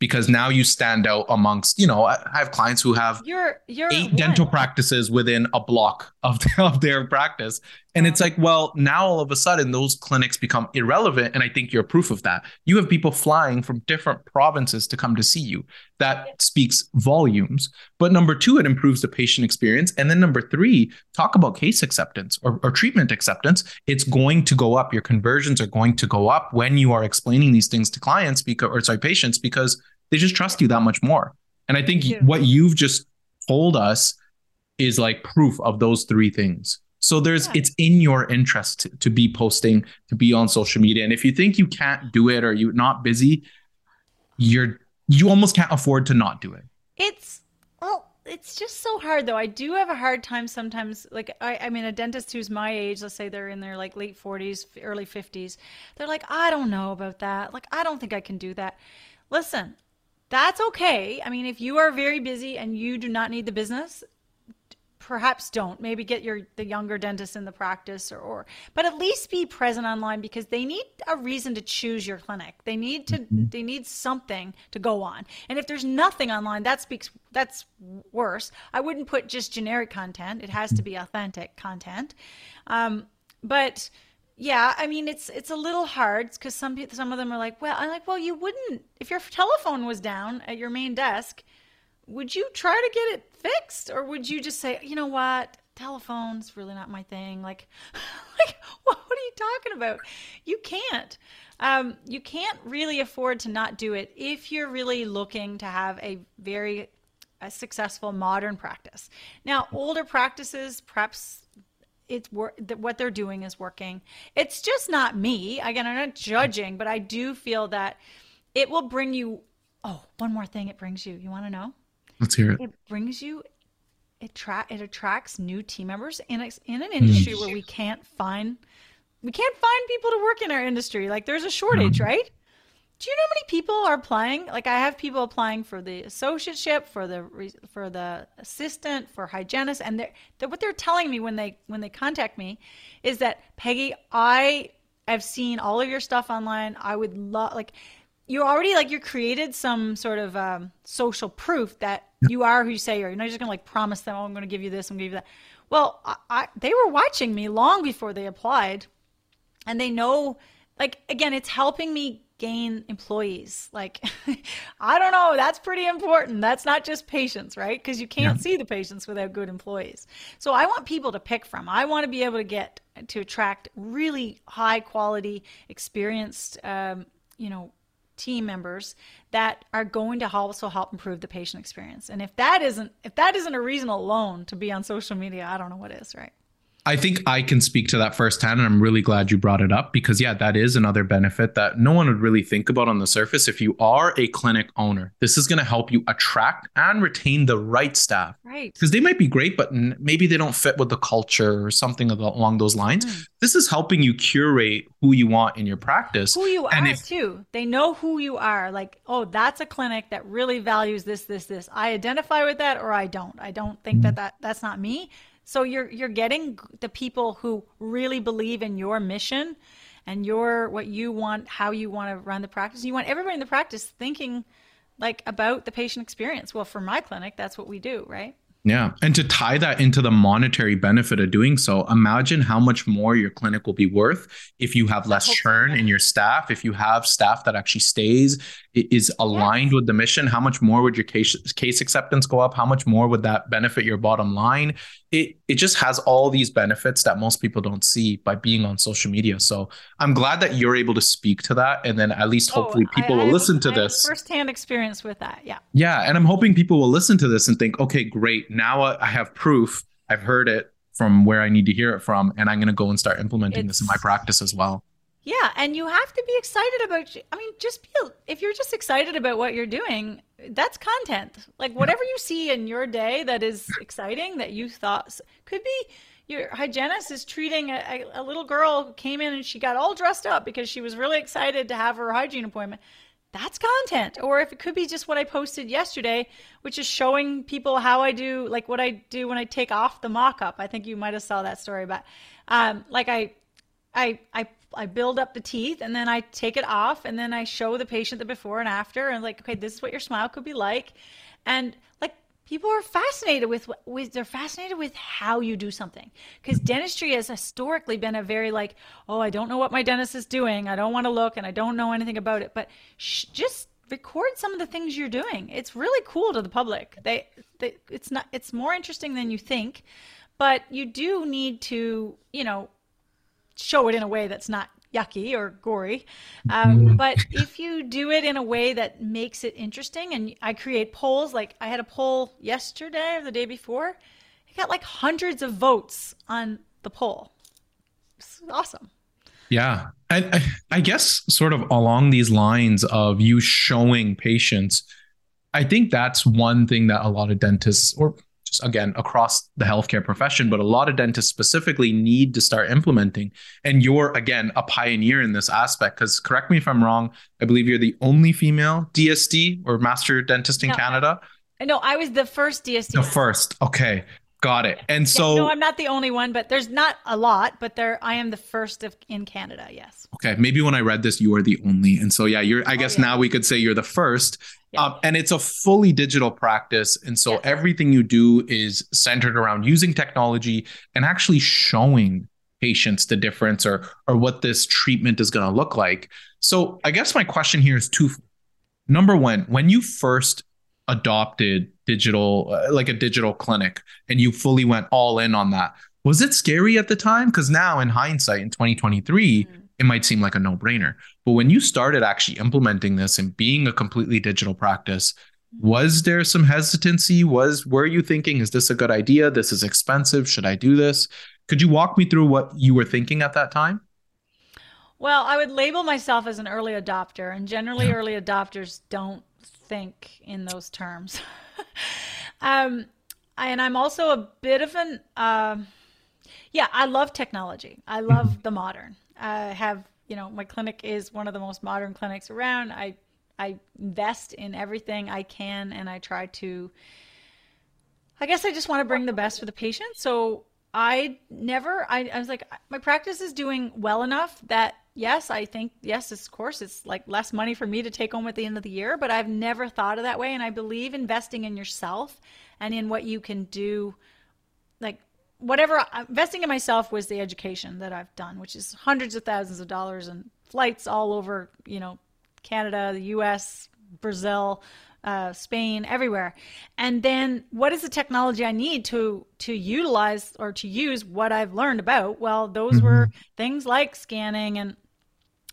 because now you stand out amongst you know i have clients who have you're, you're eight dental practices within a block of, of their practice. And it's like well now all of a sudden those clinics become irrelevant and i think you're proof of that. You have people flying from different provinces to come to see you that speaks volumes but number two it improves the patient experience and then number three talk about case acceptance or, or treatment acceptance it's going to go up your conversions are going to go up when you are explaining these things to clients because or sorry patients because they just trust you that much more. And I think what you've just told us is like proof of those three things. So there's yeah. it's in your interest to, to, be posting, to be on social media. And if you think you can't do it or you're not busy, you're you almost can't afford to not do it. It's well, it's just so hard though. I do have a hard time sometimes. Like I, I mean, a dentist who's my age, let's say they're in their like late forties, early fifties, they're like, I don't know about that. Like I don't think I can do that. Listen, that's okay. I mean, if you are very busy and you do not need the business, perhaps don't. Maybe get your the younger dentist in the practice or, or but at least be present online because they need a reason to choose your clinic. They need to mm-hmm. they need something to go on. And if there's nothing online, that speaks that's worse. I wouldn't put just generic content. It has to be authentic content. Um, but yeah, I mean it's it's a little hard because some people, some of them are like, well, I'm like, well, you wouldn't if your telephone was down at your main desk, would you try to get it fixed, or would you just say, you know what, telephone's really not my thing? Like, like what, are you talking about? You can't. Um, you can't really afford to not do it if you're really looking to have a very a successful modern practice. Now, older practices, perhaps it's work what they're doing is working. It's just not me. Again, I'm not judging, but I do feel that it will bring you. Oh, one more thing it brings you. You want to know? Let's hear it. It brings you. It tra- It attracts new team members in in an industry mm. where we can't find we can't find people to work in our industry. Like there's a shortage, mm. right? do you know how many people are applying? Like I have people applying for the associateship, for the for the assistant, for hygienist, and they're, they're, what they're telling me when they when they contact me is that Peggy, I have seen all of your stuff online. I would love like you already like you created some sort of um, social proof that you are who you say you are. You're not just going to like promise them, oh, I'm going to give you this, I'm going to give you that. Well, I, I, they were watching me long before they applied, and they know, like, again, it's helping me gain employees. Like, I don't know, that's pretty important. That's not just patients, right? Because you can't yeah. see the patients without good employees. So I want people to pick from. I want to be able to get to attract really high quality, experienced, um, you know, team members that are going to also help improve the patient experience. And if that isn't if that isn't a reason alone to be on social media, I don't know what is, right? I think I can speak to that firsthand, and I'm really glad you brought it up because, yeah, that is another benefit that no one would really think about on the surface. If you are a clinic owner, this is going to help you attract and retain the right staff. Right. Because they might be great, but maybe they don't fit with the culture or something along those lines. Mm. This is helping you curate who you want in your practice. Who you and are, if, too. They know who you are. Like, oh, that's a clinic that really values this, this, this. I identify with that or I don't. I don't think mm. that, that that's not me so you're you're getting the people who really believe in your mission and your what you want, how you want to run the practice. You want everybody in the practice thinking like about the patient experience. Well, for my clinic, that's what we do, right? Yeah. And to tie that into the monetary benefit of doing so, imagine how much more your clinic will be worth if you have less churn in your staff, if you have staff that actually stays, is aligned yes. with the mission, how much more would your case case acceptance go up? How much more would that benefit your bottom line? It it just has all these benefits that most people don't see by being on social media. So I'm glad that you're able to speak to that, and then at least oh, hopefully people I, will I listen to I this. Firsthand experience with that, yeah. Yeah, and I'm hoping people will listen to this and think, okay, great, now I have proof. I've heard it from where I need to hear it from, and I'm going to go and start implementing it's, this in my practice as well. Yeah, and you have to be excited about. I mean, just be if you're just excited about what you're doing, that's content. Like whatever you see in your day that is exciting that you thought could be your hygienist is treating a, a, little girl who came in and she got all dressed up because she was really excited to have her hygiene appointment. That's content. Or if it could be just what I posted yesterday, which is showing people how I do, like what I do when I take off the mock up. I think you might have saw that story, but um, like I, I, I I build up the teeth and then I take it off and then I show the patient the before and after and like, okay, this is what your smile could be like. And like people are fascinated with, with they're fascinated with how you do something because dentistry has historically been a very like, oh, I don't know what my dentist is doing. I don't want to look and I don't know anything about it. But sh- just record some of the things you're doing. It's really cool to the public. They, they, it's not, it's more interesting than you think, but you do need to, you know, show it in a way that's not yucky or gory. Um, mm-hmm. but if you do it in a way that makes it interesting, and I create polls, like I had a poll yesterday or the day before, I got like hundreds of votes on the poll. It's awesome. Yeah. I, I guess sort of along these lines of you showing patients, I think that's one thing that a lot of dentists or just again across the healthcare profession, but a lot of dentists specifically need to start implementing. And you're again a pioneer in this aspect because correct me if I'm wrong. I believe you're the only female DSD or master dentist in no, Canada. No, I was the first DSD. The first. Okay. Got it. And so no, I'm not the only one, but there's not a lot, but there I am the first of in Canada, yes. Okay. Maybe when I read this, you are the only. And so yeah, you're I oh, guess yeah. now we could say you're the first. Yeah. Um, and it's a fully digital practice. And so yes. everything you do is centered around using technology and actually showing patients the difference or or what this treatment is going to look like. So I guess my question here is two number one, when you first adopted digital uh, like a digital clinic and you fully went all in on that was it scary at the time because now in hindsight in 2023 mm-hmm. It might seem like a no-brainer but when you started actually implementing this and being a completely digital practice was there some hesitancy was were you thinking is this a good idea this is expensive should i do this could you walk me through what you were thinking at that time well i would label myself as an early adopter and generally yeah. early adopters don't think in those terms um, and I'm also a bit of an, uh, yeah, I love technology. I love mm-hmm. the modern. I have, you know, my clinic is one of the most modern clinics around. I, I invest in everything I can and I try to, I guess I just want to bring the best for the patient. So I never, I, I was like, my practice is doing well enough that yes, I think yes, of course, it's like less money for me to take home at the end of the year, but I've never thought of that way, and I believe investing in yourself and in what you can do, like whatever investing in myself was the education that I've done, which is hundreds of thousands of dollars and flights all over, you know, Canada, the U.S., Brazil, uh, Spain, everywhere. And then what is the technology I need to to utilize or to use what I've learned about? Well, those mm-hmm. were things like scanning and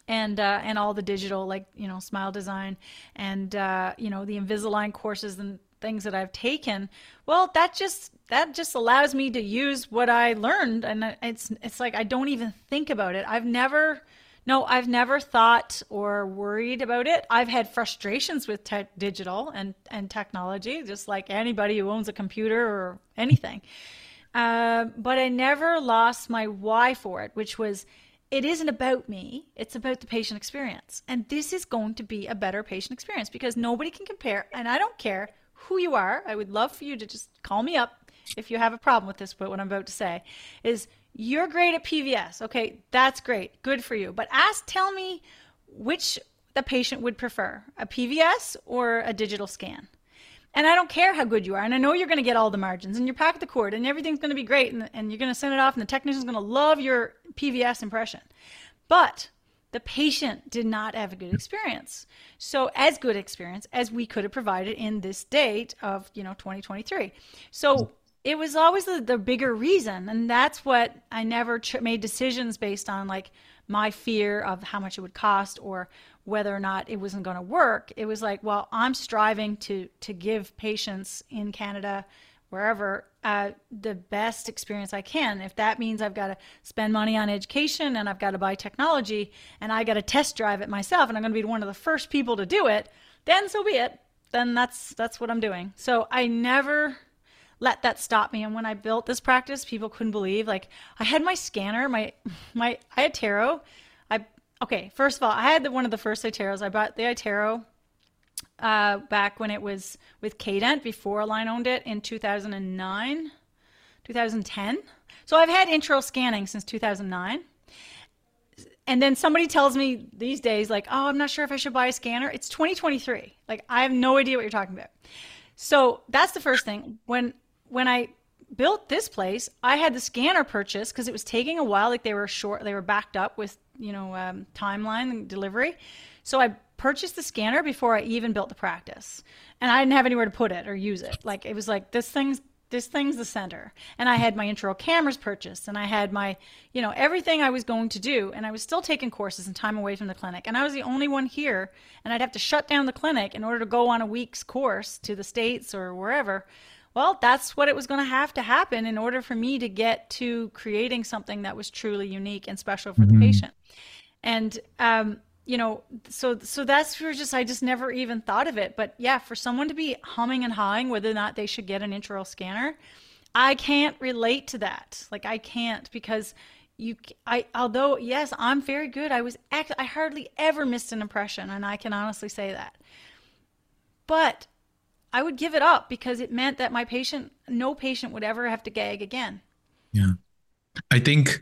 and uh, and all the digital like you know smile design and uh, you know the Invisalign courses and things that I've taken. Well, that just that just allows me to use what I learned, and it's it's like I don't even think about it. I've never no, I've never thought or worried about it. I've had frustrations with digital and, and technology, just like anybody who owns a computer or anything. Uh, but I never lost my why for it, which was it isn't about me, it's about the patient experience. And this is going to be a better patient experience because nobody can compare. And I don't care who you are. I would love for you to just call me up if you have a problem with this, but what I'm about to say is you're great at PVS. Okay, that's great. Good for you. But ask, tell me which the patient would prefer a PVS or a digital scan. And I don't care how good you are. And I know you're going to get all the margins and you pack the cord and everything's going to be great. And, and you're going to send it off and the technician's going to love your PVS impression. But the patient did not have a good experience. So as good experience as we could have provided in this date of, you know, 2023. So it was always the, the bigger reason and that's what i never made decisions based on like my fear of how much it would cost or whether or not it wasn't going to work. It was like well i'm striving to to give patients in canada wherever uh, the best experience i can. If that means i've got to spend money on education and i've got to buy technology and i got to test drive it myself and i'm going to be one of the first people to do it then so be it. Then that's that's what i'm doing. So i never let that stop me. And when I built this practice, people couldn't believe like I had my scanner, my my I had iTero. I okay, first of all, I had the, one of the first iTeros. I bought the iTero uh, back when it was with Cadent before Align owned it in 2009, 2010. So I've had intro scanning since 2009. And then somebody tells me these days, like, oh, I'm not sure if I should buy a scanner. It's 2023. Like, I have no idea what you're talking about. So that's the first thing. When when I built this place, I had the scanner purchase because it was taking a while. Like they were short, they were backed up with you know um, timeline and delivery. So I purchased the scanner before I even built the practice, and I didn't have anywhere to put it or use it. Like it was like this thing's this thing's the center and i had my intro cameras purchased and i had my you know everything i was going to do and i was still taking courses and time away from the clinic and i was the only one here and i'd have to shut down the clinic in order to go on a week's course to the states or wherever well, that's what it was going to have to happen in order for me to get to creating something that was truly unique and special for mm-hmm. the patient. And um, you know, so so that's for just I just never even thought of it. But yeah, for someone to be humming and hawing whether or not they should get an intraoral scanner, I can't relate to that. Like I can't because you I although yes, I'm very good. I was act, I hardly ever missed an impression and I can honestly say that. But I would give it up because it meant that my patient, no patient would ever have to gag again. Yeah. I think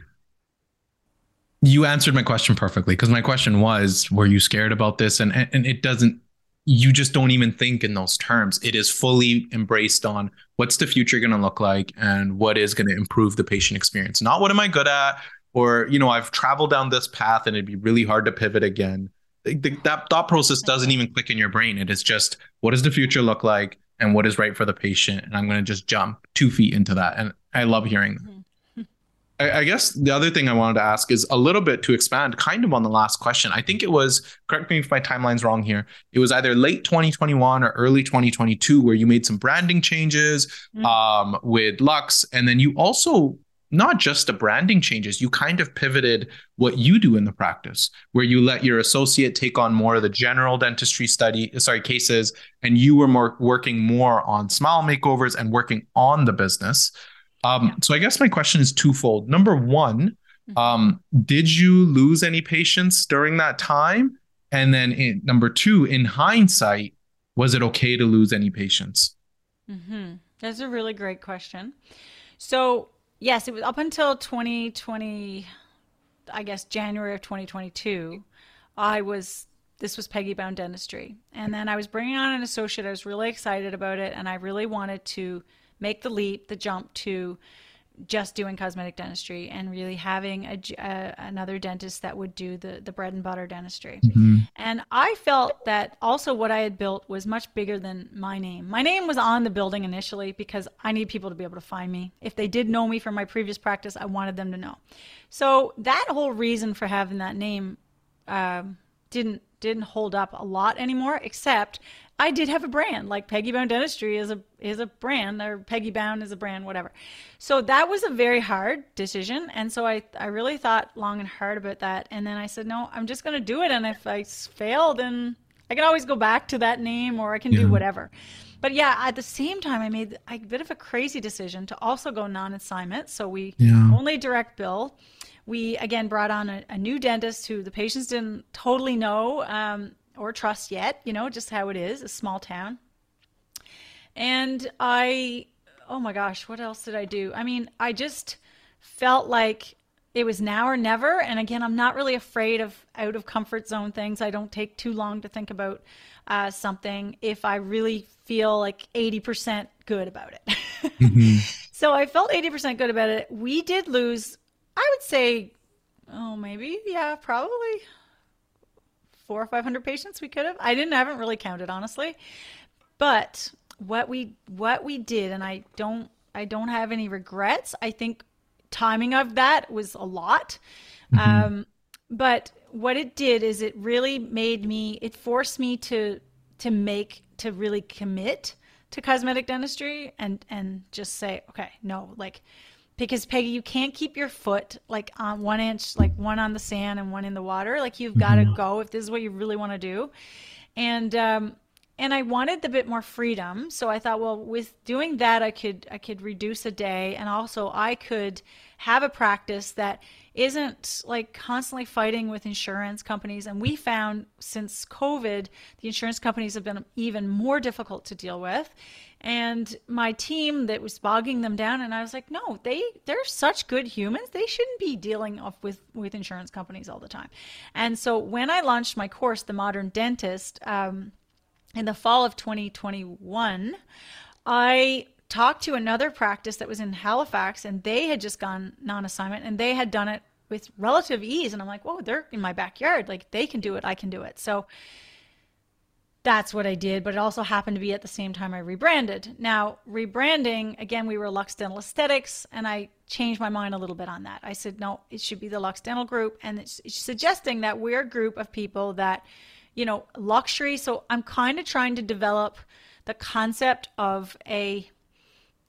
you answered my question perfectly because my question was, were you scared about this? And, and it doesn't, you just don't even think in those terms. It is fully embraced on what's the future going to look like and what is going to improve the patient experience. Not what am I good at? Or, you know, I've traveled down this path and it'd be really hard to pivot again the, that thought process doesn't even click in your brain. It is just what does the future look like and what is right for the patient, and I'm going to just jump two feet into that. And I love hearing that. Mm-hmm. I, I guess the other thing I wanted to ask is a little bit to expand kind of on the last question. I think it was, correct me if my timeline's wrong here. It was either late 2021 or early 2022 where you made some branding changes mm-hmm. um, with Luxe. And then you also not just the branding changes, you kind of pivoted what you do in the practice, where you let your associate take on more of the general dentistry study, sorry, cases, and you were more working more on smile makeovers and working on the business. Um, yeah. So I guess my question is twofold. Number one, mm-hmm. um, did you lose any patients during that time? And then in, number two, in hindsight, was it okay to lose any patients? Mm-hmm. That's a really great question. So yes, it was up until 2020. I guess January of 2022, I was this was Peggy Bown Dentistry. And then I was bringing on an associate. I was really excited about it and I really wanted to make the leap, the jump to just doing cosmetic dentistry and really having a, a, another dentist that would do the, the bread and butter dentistry. Mm-hmm. And I felt that also what I had built was much bigger than my name. My name was on the building initially because I need people to be able to find me. If they did know me from my previous practice, I wanted them to know. So that whole reason for having that name um, didn't didn't hold up a lot anymore, except I did have a brand like Peggy Bown Dentistry is a is a brand or Peggy Bown is a brand, whatever. So that was a very hard decision, and so I I really thought long and hard about that, and then I said no, I'm just going to do it, and if I fail, then I can always go back to that name or I can yeah. do whatever. But yeah, at the same time, I made a bit of a crazy decision to also go non-assignment, so we yeah. only direct bill. We again brought on a, a, new dentist who the patients didn't totally know. Um, or trust yet, you know, just how it is, a small town. And I, oh my gosh, what else did I do? I mean, I just felt like it was now or never. And again, I'm not really afraid of out of comfort zone things. I don't take too long to think about uh, something if I really feel like 80% good about it. mm-hmm. So I felt 80% good about it. We did lose, I would say, oh, maybe, yeah, probably four or five hundred patients we could have. I didn't I haven't really counted honestly, but what we what we did, and I don't I don't have any regrets. I think timing of that was a lot. Mm-hmm. Um, but what it did is it really made me it forced me to to make to really commit to cosmetic dentistry and and just say okay no like because Peggy, you can't keep your foot like on one inch, like one on the sand and one in the water. Like you've got to mm-hmm. go if this is what you really want to do. And um, and I wanted the bit more freedom, so I thought, well, with doing that, I could I could reduce a day, and also I could have a practice that isn't like constantly fighting with insurance companies. And we found since COVID, the insurance companies have been even more difficult to deal with and my team that was bogging them down and i was like no they they're such good humans. They shouldn't be dealing with with insurance companies all the time. And so when i launched my course the modern dentist um, in the fall of 2021 i talked to another practice that was in halifax and they had just gone non-assignment and they had done it with relative ease. And i'm like whoa they're in my backyard. Like they can do it. I can do it. So that's what I did, but it also happened to be at the same time I rebranded. Now, rebranding, again, we were Luxe Dental Esthetics, and I changed my mind a little bit on that. I said, no, it should be the Luxe Dental Group, and it's, it's suggesting that we're a group of people that, you know, luxury. So I'm kind of trying to develop the concept of a,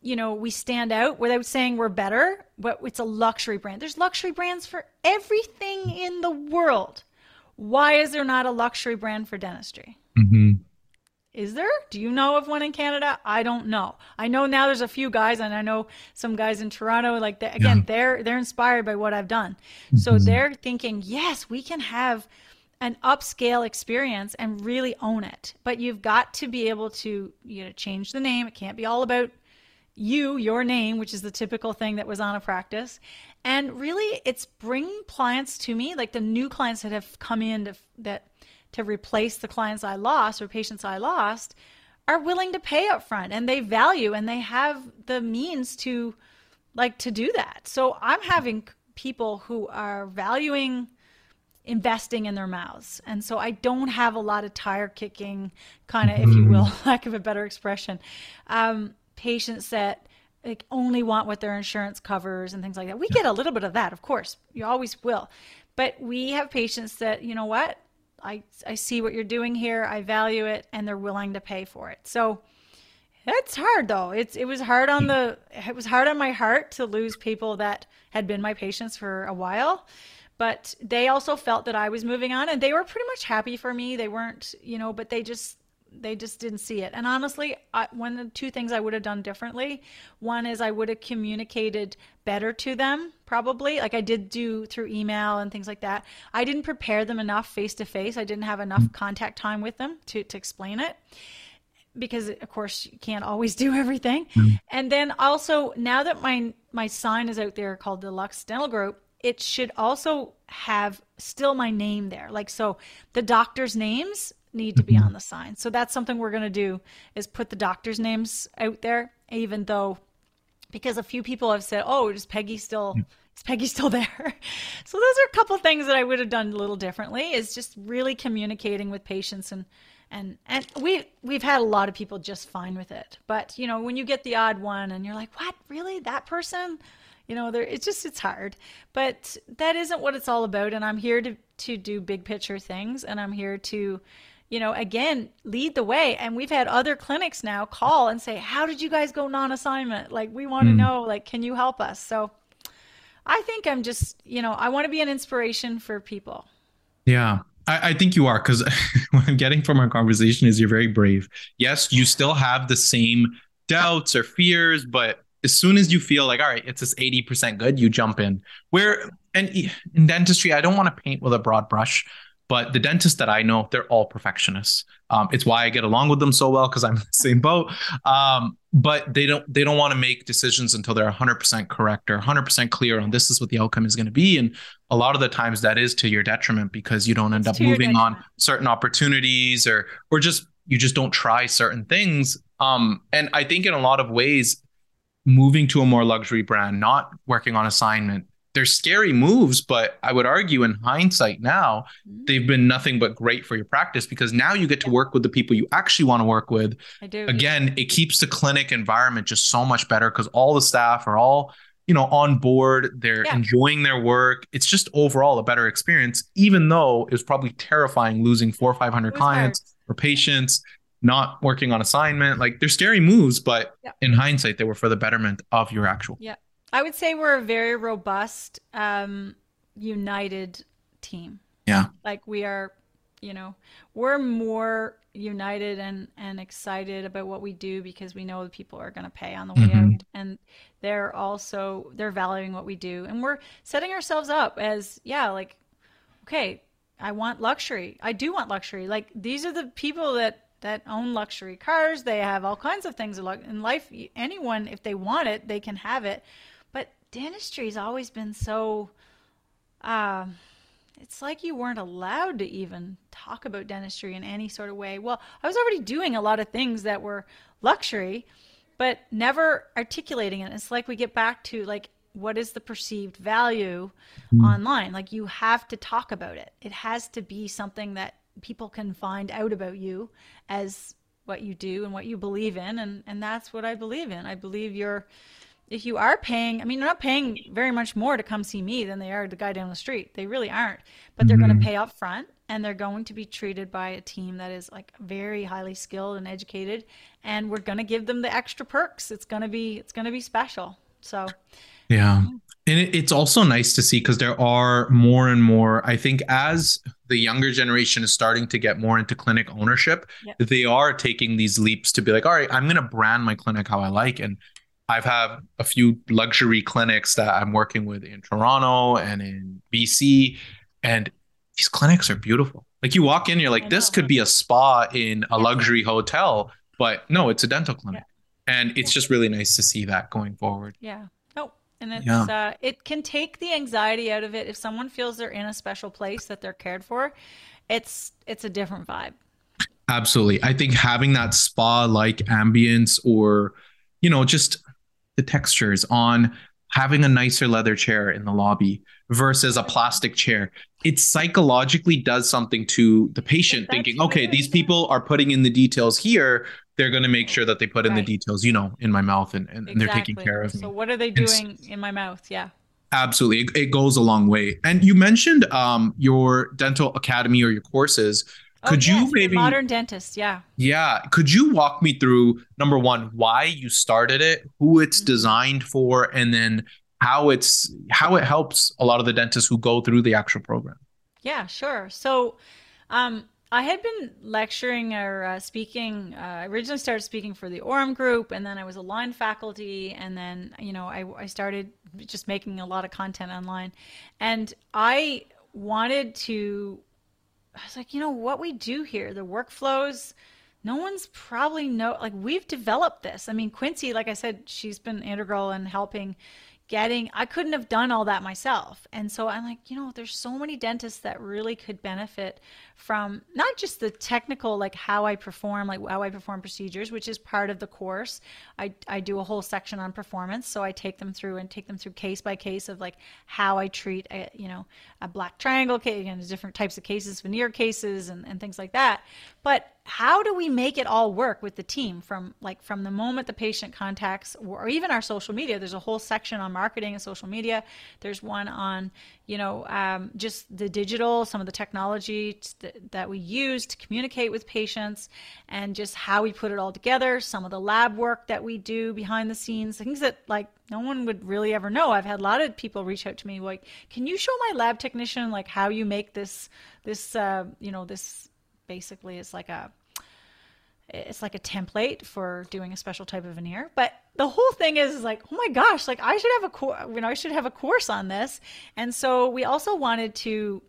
you know, we stand out without saying we're better, but it's a luxury brand. There's luxury brands for everything in the world. Why is there not a luxury brand for dentistry? Mm-hmm. Is there? Do you know of one in Canada? I don't know. I know now there's a few guys, and I know some guys in Toronto. Like that, again, yeah. they're they're inspired by what I've done, mm-hmm. so they're thinking, yes, we can have an upscale experience and really own it. But you've got to be able to you know change the name. It can't be all about you, your name, which is the typical thing that was on a practice. And really, it's bringing clients to me, like the new clients that have come in to, that to replace the clients I lost or patients I lost are willing to pay up front and they value and they have the means to like to do that. So I'm having people who are valuing investing in their mouths. And so I don't have a lot of tire kicking kind of, if you will, lack of a better expression, um, patients that like only want what their insurance covers and things like that. We get a little bit of that, of course. You always will. But we have patients that, you know what? I, I see what you're doing here. I value it, and they're willing to pay for it. So it's hard though. It's it was hard on the it was hard on my heart to lose people that had been my patients for a while. But they also felt that I was moving on and they were pretty much happy for me. They weren't, you know, but they just they just didn't see it. And honestly, I, one of the two things I would have done differently, one is I would have communicated better to them, probably, like I did do through email and things like that. I didn't prepare them enough face to face. I didn't have enough mm. contact time with them to, to explain it because of course you can't always do everything. Mm. And then also now that my my sign is out there called the Luxe Dental Group, it should also have still my name there. Like so the doctor's names need to be mm-hmm. on the sign. So that's something we're going to do is put the doctor's names out there even though because a few people have said, "Oh, is Peggy still mm. is Peggy still there?" so those are a couple things that I would have done a little differently is just really communicating with patients and and and we we've had a lot of people just fine with it. But, you know, when you get the odd one and you're like, "What? Really? That person?" You know, there it's just it's hard. But that isn't what it's all about and I'm here to to do big picture things and I'm here to you know, again, lead the way. And we've had other clinics now call and say, How did you guys go non assignment? Like, we want to mm. know, like, can you help us? So I think I'm just, you know, I want to be an inspiration for people. Yeah. I, I think you are because what I'm getting from our conversation is you're very brave. Yes, you still have the same doubts or fears, but as soon as you feel like, all right, it's this 80% good, you jump in. Where and in dentistry, I don't want to paint with a broad brush, but the dentists that I know, they're all perfectionists. Um, it's why I get along with them so well because I'm in the same boat. Um, but they don't they don't want to make decisions until they're 100% correct or 100% clear on this is what the outcome is going to be. And a lot of the times that is to your detriment because you don't end it's up moving on certain opportunities or or just you just don't try certain things. Um, and I think in a lot of ways, moving to a more luxury brand, not working on assignment, they're scary moves, but I would argue in hindsight now, mm-hmm. they've been nothing but great for your practice because now you get to work with the people you actually want to work with. I do. Again, it keeps the clinic environment just so much better because all the staff are all, you know, on board. They're yeah. enjoying their work. It's just overall a better experience, even though it was probably terrifying losing four or 500 clients hard. or patients not working on assignment. Like they're scary moves, but yeah. in hindsight, they were for the betterment of your actual. Yeah. I would say we're a very robust, um, united team. Yeah. Like we are, you know, we're more united and and excited about what we do because we know the people are going to pay on the way mm-hmm. out. And they're also they're valuing what we do. And we're setting ourselves up as yeah like okay i want luxury. I do want luxury. Like these are the people that that own luxury cars. They have all kinds of things in life. Anyone if they want it they can have it dentistry's always been so uh, it's like you weren't allowed to even talk about dentistry in any sort of way. Well, I was already doing a lot of things that were luxury, but never articulating it. It's like we get back to like what is the perceived value mm. online? Like you have to talk about it. It has to be something that people can find out about you as what you do and what you believe in and and that's what I believe in. I believe you're if you are paying, I mean, they're not paying very much more to come see me than they are the guy down the street. They really aren't. But they're mm-hmm. going to pay up front and they're going to be treated by a team that is like very highly skilled and educated and we're going to give them the extra perks. It's going to be it's going to be special. So yeah. And it's also nice to see because there are more and more, I think, as the younger generation is starting to get more into clinic ownership, yep. they are taking these leaps to be like, all right, I'm going to brand my clinic how I like. And I've had a few luxury clinics that I'm working with in Toronto and in BC, and these clinics are beautiful. Like you walk in, you're like, this could be a spa in a luxury hotel, but no, it's a dental clinic, yeah. and it's just really nice to see that going forward. Yeah. Oh, and it's yeah. uh, it can take the anxiety out of it if someone feels they're in a special place that they're cared for. It's it's a different vibe. Absolutely, I think having that spa like ambience or you know just the textures on having a nicer leather chair in the lobby versus a plastic chair. It psychologically does something to the patient thinking, okay, these people are putting in the details here. They're going to make sure that they put right. in the details, you know, in my mouth and, and, exactly. they're taking care of me. So, what are they doing in my mouth? Yeah. Absolutely. It, it, goes a long way. And you mentioned um, your dental academy or your courses. Oh, could yes, you maybe modern dentist? Yeah. Yeah. Could you walk me through number one, why you started it, who it's mm-hmm. designed for, and then how it's how it helps a lot of the dentists who go through the actual program? Yeah, sure. So, um, I had been lecturing or uh, speaking. Uh, I originally started speaking for the Orem Group, and then I was Align faculty, and then you know I, I started just making a lot of content online, and I wanted to I was like, you know, what we do here, the workflows, no one's probably know like we've developed this. I mean, Quincy, like I said, she's been integral in helping getting i couldn't have done all that myself. And so i'm like you know there's so many dentists that really could benefit from not just the technical like how i perform like how i perform procedures which is part of the course. I, I do a whole section on performance. So i take them through and take them through case by case of like how i treat a, you know a black triangle case and different types of cases veneer cases and, and things like that. But how do we make it all work with the team from like from the moment the patient contacts or even our social media? There's a whole section on marketing and social media. There's one on you know um, just the digital some of the technology that we use to communicate with patients and just how we put it all together some of the lab work that we do behind the scenes things that like no one would really ever know. I've had a lot of people reach out to me like can you show my lab technician like how you make this this uh, you know this basically it's like a it's like a template for doing a special type of veneer. But the whole thing is, is like oh my gosh like i should have a course you know i should have a course on this. And so we also wanted to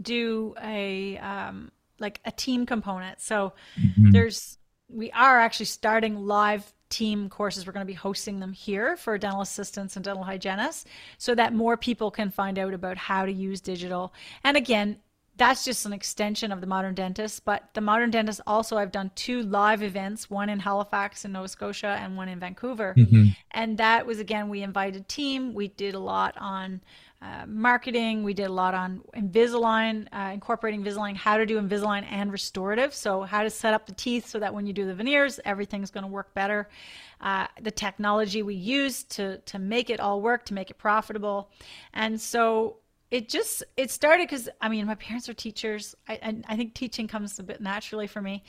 do a um, like a team component. So mm-hmm. there's we are actually starting live team courses. We're going to be hosting them here for dental assistants and dental hygienists so that more people can find out about how to use digital. And again that's just an extension of the modern dentist. But the modern dentist also, I've done two live events, one in Halifax in Nova Scotia and one in Vancouver. Mm-hmm. And that was again, we invited team. We did a lot on uh, marketing. We did a lot on Invisalign, uh, incorporating Invisalign, how to do Invisalign and restorative. So how to set up the teeth so that when you do the veneers, everything's going to work better. Uh, the technology we use to to make it all work, to make it profitable, and so it just it started because I mean my parents are teachers. I, I, I think teaching comes a bit naturally for me,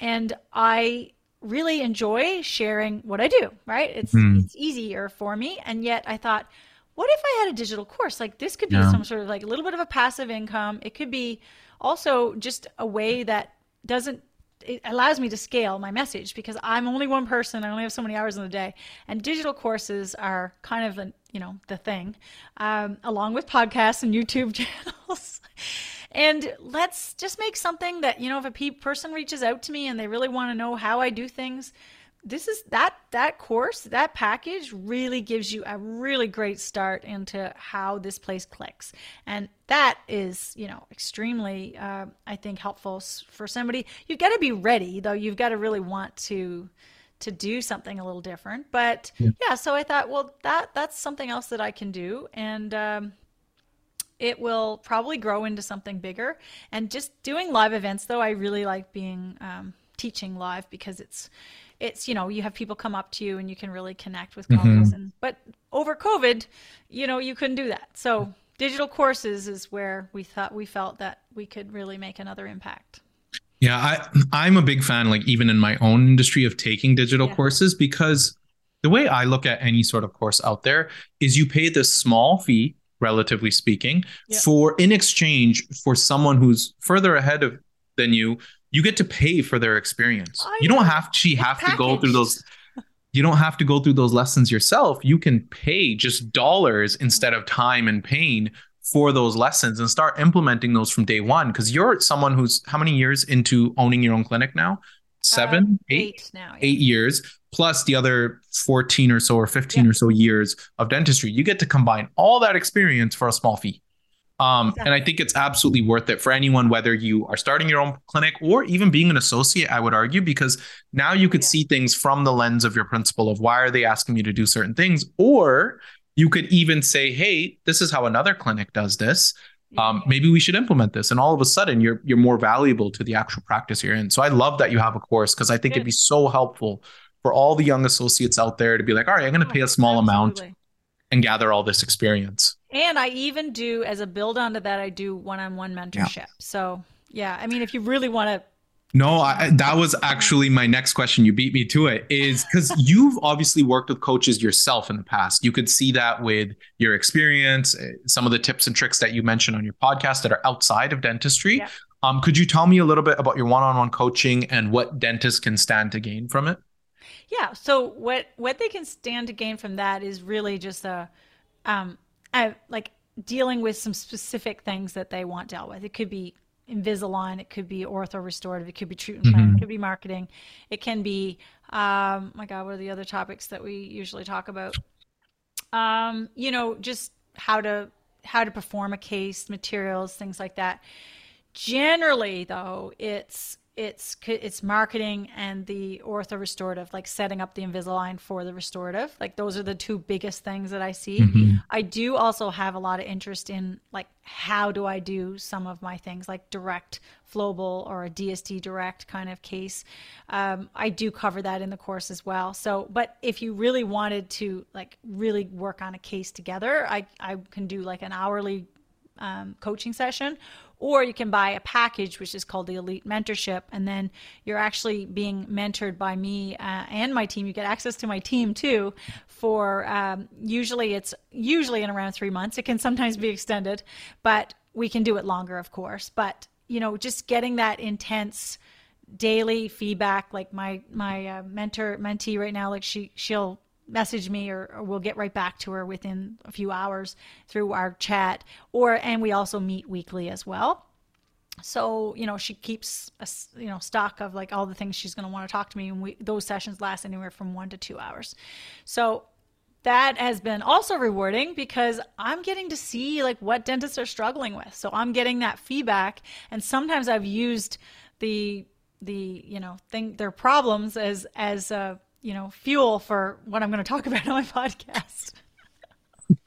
and I really enjoy sharing what I do. Right, it's mm. it's easier for me, and yet I thought, what if I had a digital course? Like this could be yeah. some sort of like a little bit of a passive income. It could be also just a way that doesn't it allows me to scale my message because I'm only one person. I only have so many hours in the day, and digital courses are kind of the you know the thing, um, along with podcasts and YouTube channels. and let's just make something that you know if a pe- person reaches out to me and they really want to know how I do things, this is that that course that package really gives you a really great start into how this place clicks. And that is you know extremely uh, i think helpful for somebody. You've got to be ready though. You've got to really want to to do something a little different. But yeah, yeah so i thought well that that's something else that i can do. And um, it will probably grow into something bigger. And just doing live events though i really like being um, teaching live because it's it's you know you have people come up to you and you can really connect with colleagues mm-hmm. and but over covid you know you couldn't do that so digital courses is where we thought we felt that we could really make another impact yeah i i'm a big fan like even in my own industry of taking digital yeah. courses because the way i look at any sort of course out there is you pay this small fee relatively speaking yep. for in exchange for someone who's further ahead of than you you get to pay for their experience. I you don't have to have to go through those you don't have to go through those lessons yourself. You can pay just dollars instead of time and pain for those lessons and start implementing those from day one because you're someone who's how many years into owning your own clinic now? Seven, uh, eight, eight now. Yeah. Eight years plus the other 14 or so or 15 yeah. or so years of dentistry. You get to combine all that experience for a small fee. Um, exactly. And I think it's absolutely worth it for anyone, whether you are starting your own clinic or even being an associate, I would argue, because now you could yeah. see things from the lens of your principal of why are they asking me to do certain things? Or you could even say, hey, this is how another clinic does this. Um, maybe we should implement this. And all of a sudden you're you're more valuable to the actual practice you're in. So I love that you have a course because I think Good. it'd be so helpful for all the young associates out there to be like, all right, I'm going to pay a small Absolutely. amount and gather all this experience. And I even do, as a build onto that, I do one on one mentorship. Yeah. So, yeah, I mean, if you really want to. No, I, that was actually my next question. You beat me to it. Is because you've obviously worked with coaches yourself in the past. You could see that with your experience, eh, some of the tips and tricks that you mentioned on your podcast that are outside of dentistry. Yeah. Um, could you tell me a little bit about your one-on-one coaching and what dentists can stand to gain from it? Yeah. So what what they can stand to gain from that is really just a, um, a, like dealing with some specific things that they want dealt with. It could be Invisalign, it could be ortho restorative, it could be treatment mm-hmm. plan, it could be marketing, it can be um, my God, what are the other topics that we usually talk about? Um, you know, just how to how to perform a case, materials, things like that. Generally, though, it's it's it's marketing and the ortho restorative like setting up the invisalign for the restorative. Like those are the two biggest things that i see. Mm-hmm. i do also have a lot of interest in like how do i do some of my things like direct flowable or a dsd direct kind of case. Um, i do cover that in the course as well. So but if you really wanted to like really work on a case together i i can do like an hourly um, coaching session or you can buy a package which is called the elite mentorship and then you're actually being mentored by me uh, and my team. You get access to my team too for um, usually it's usually in around three months. It can sometimes be extended but we can do it longer of course. But you know just getting that intense daily feedback like my my uh, mentor mentee right now like she she'll message me or, or, we'll get right back to her within a few hours through our chat or and we also meet weekly as well. So you know she keeps a you know stock of like all the things she's going to want to talk to me and we those sessions last anywhere from one to two hours. So that has been also rewarding because i'm getting to see like what dentists are struggling with. So i'm getting that feedback and sometimes i've used the the you know thing their problems as as a you know, fuel for what I'm going to talk about on my podcast.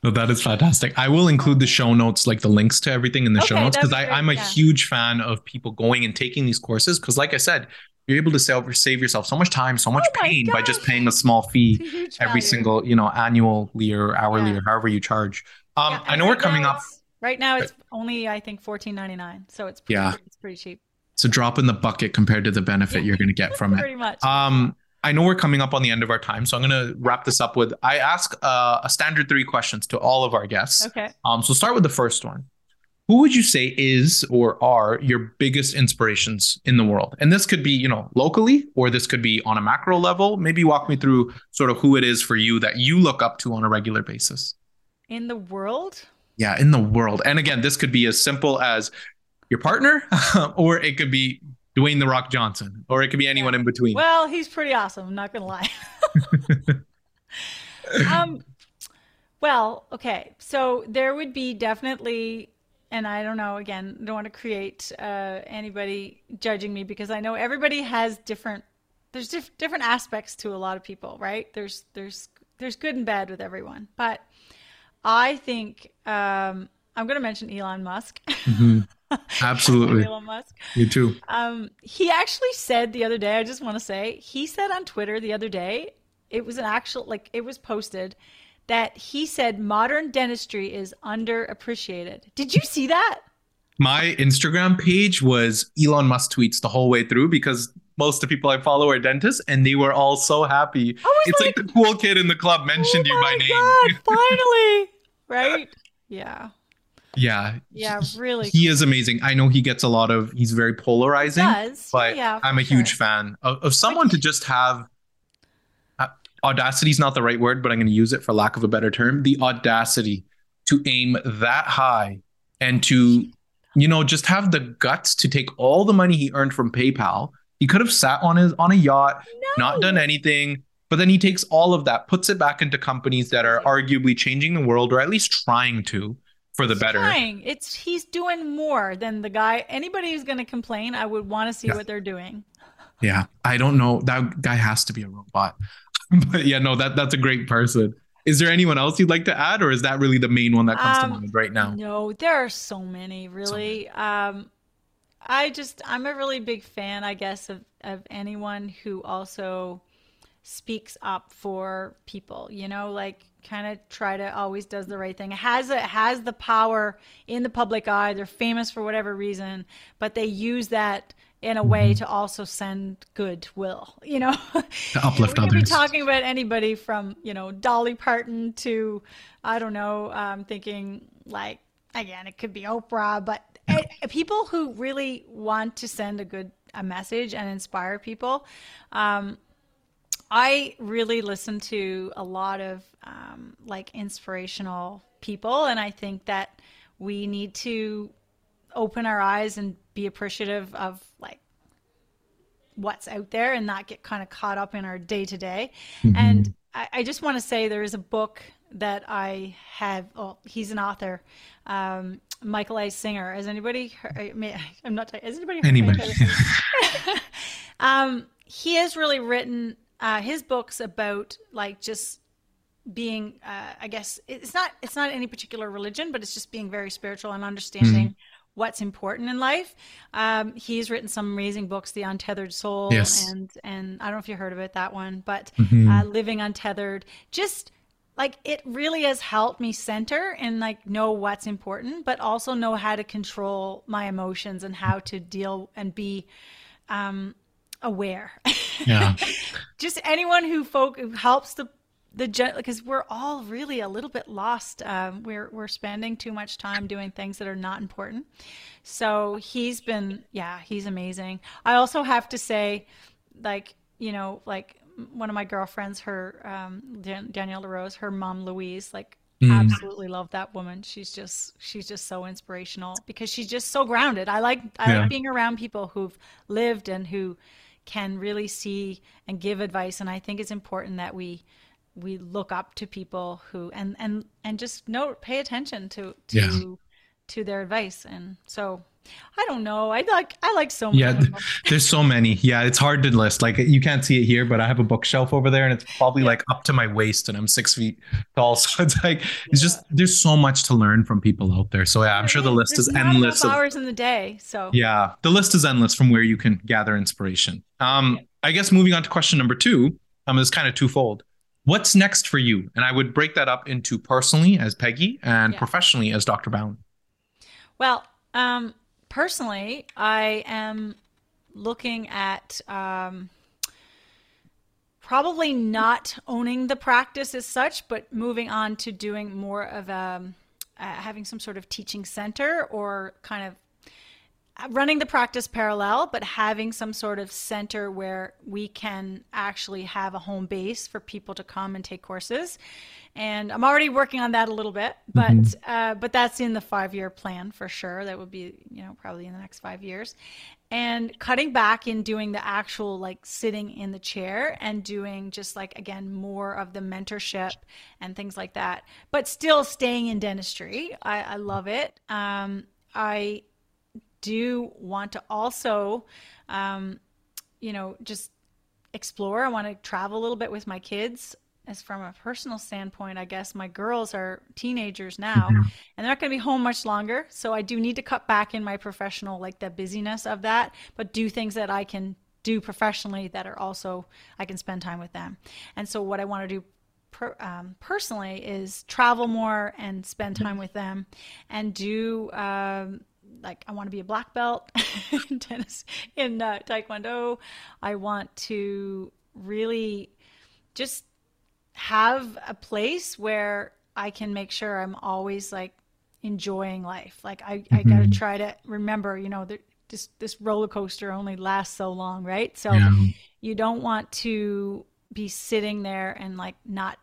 No, that is fantastic. I will include the show notes, like the links to everything in the okay, show notes, because I'm a yeah. huge fan of people going and taking these courses. Because, like I said, you're able to save, save yourself so much time, so much oh pain by just paying a small fee every value. single, you know, annually or hourly yeah. or however you charge. Um, yeah, I know we're coming up. Right now, it's only I think fourteen ninety nine, so it's pretty, yeah, it's pretty cheap. It's a drop in the bucket compared to the benefit you're going to get from it. Pretty much. Um, I know we're coming up on the end of our time, so I'm going to wrap this up with I ask uh, a standard three questions to all of our guests. Okay. Um, so start with the first one. Who would you say is or are your biggest inspirations in the world? And this could be, you know, locally, or this could be on a macro level. Maybe walk me through sort of who it is for you that you look up to on a regular basis. In the world? Yeah, in the world. And again, this could be as simple as your partner, or it could be Dwayne the Rock Johnson, or it could be anyone yeah. in between. Well, he's pretty awesome. I'm not gonna lie. um, well, okay. So there would be definitely, and I don't know. Again, don't want to create uh, anybody judging me because I know everybody has different. There's diff- different aspects to a lot of people, right? There's there's there's good and bad with everyone, but I think um, I'm going to mention Elon Musk. Mm-hmm. Absolutely. Elon Musk. You too. Um, he actually said the other day, I just want to say, he said on Twitter the other day, it was an actual, like, it was posted that he said modern dentistry is underappreciated. Did you see that? My Instagram page was Elon Musk tweets the whole way through because most of the people I follow are dentists, and they were all so happy. It's like, like, the cool kid in the club mentioned oh you by name. God, finally, right? Yeah. Yeah. Yeah, really. He cool. is amazing. I know he gets a lot of he's very polarizing. But yeah, I'm a huge fan of, of someone to just have uh, audacity is not the right word, but I'm going to use it for lack of a better term. The audacity to aim that high and to, you know, just have the guts to take all the money he earned from PayPal. He could have sat on his on a yacht, no. not done anything, but then he takes all of that, puts it back into companies that are arguably changing the world or at least trying to for the better. Trying. It's he's doing more than the guy. Anybody who's going to complain, I would want to see yeah. what they're doing. Yeah, I don't know. That guy has to be a robot. but yeah, no, that that's a great person. Is there anyone else you'd like to add, or is that really the main one that comes um, to mind right now? No, there are so many. Really, so many. um, I just I'm a really big fan, I guess, of of anyone who also speaks up for people. You know, like kind of try to always does the right thing. Has it has the power in the public eye. They're famous for whatever reason, but they use that in a way mm-hmm. to also send goodwill. You know, to uplift we others. Be talking about anybody from you know Dolly Parton to I don't know. I'm thinking like again, it could be Oprah, but yeah. it, people who really want to send a good a message and inspire people. Um, I really listen to a lot of um, like inspirational people, and I think that we need to open our eyes and be appreciative of like what's out there and not get kind of caught up in our day to day. And I, I just want to say there is a book that I have. Oh, he's an author. Um, Michael A. Singer. Has anybody? Heard, I mean, I'm not. Has anybody? Heard anybody? um, he has really written uh, his books about like just being. Uh, I guess it's not. It's not any particular religion, but it's just being very spiritual and understanding. Mm-hmm what's important in life. Um, he's written some amazing books, The Untethered Soul, yes. and and I don't know if you heard of it, that one, but mm-hmm. uh, Living Untethered. Just like it really has helped me center and like know what's important, but also know how to control my emotions and how to deal and be um, aware. Yeah. Just anyone who folk who helps the the because we're all really a little bit lost. Um, we're we're spending too much time doing things that are not important. So he's been, yeah, he's amazing. I also have to say, like you know, like one of my girlfriends, her um, Dan- Danielle LaRose, her mom Louise, like mm. absolutely love that woman. She's just she's just so inspirational because she's just so grounded. I like I yeah. like being around people who've lived and who can really see and give advice. And I think it's important that we we look up to people who and and and just note pay attention to to yeah. to their advice and so I don't know. I like I like so many. Yeah, there's so many. Yeah, it's hard to list. Like you can't see it here, but I have a bookshelf over there, and it's probably yeah. like up to my waist, and I'm six feet tall. So it's like it's yeah. just there's so much to learn from people out there. So yeah, I'm sure the list there's is endless. Of, hours in the day. So yeah, the list is endless from where you can gather inspiration. Um, I guess moving on to question number two. Um, is kind of twofold what's next for you? And I would break that up into personally as Peggy and professionally as Dr. Bown. Well, um, personally, I am looking at um, probably not owning the practice as such, but moving on to doing more of a, um, uh, having some sort of teaching center or kind of running the practice parallel, but having some sort of center where we can actually have a home base for people to come and take courses. And I'm already working on that a little bit, but mm-hmm. uh, but that's in the five year plan for sure. That would be you know probably in the next five years, and cutting back in doing the actual like sitting in the chair and doing just like again more of the mentorship and things like that, but still staying in dentistry. I, I love it. Um, I do want to also, um, you know, just explore. I want to travel a little bit with my kids. As from a personal standpoint, I guess my girls are teenagers now mm-hmm. and they're not going to be home much longer. So I do need to cut back in my professional, like the busyness of that, but do things that I can do professionally that are also, I can spend time with them. And so what I want to do Per, um, personally is travel more and spend time with them and do um, like I want to be a black belt in tennis in uh, taekwondo. I want to really just have a place where I can make sure I'm always like enjoying life. Like I, mm-hmm. I got to try to remember, you know, that this this roller coaster only lasts so long, right? So yeah. you don't want to be sitting there and like not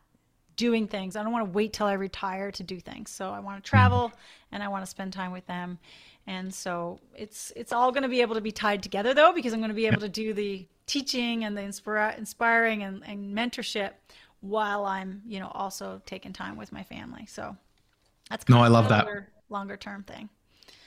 doing things. I don't want to wait till I retire to do things. So I want to travel mm-hmm. and I want to spend time with them and so it's it's all going to be able to be tied together though because i'm going to be able to do the teaching and the inspira- inspiring and, and mentorship while i'm you know also taking time with my family. So that's no i love that. longer term thing.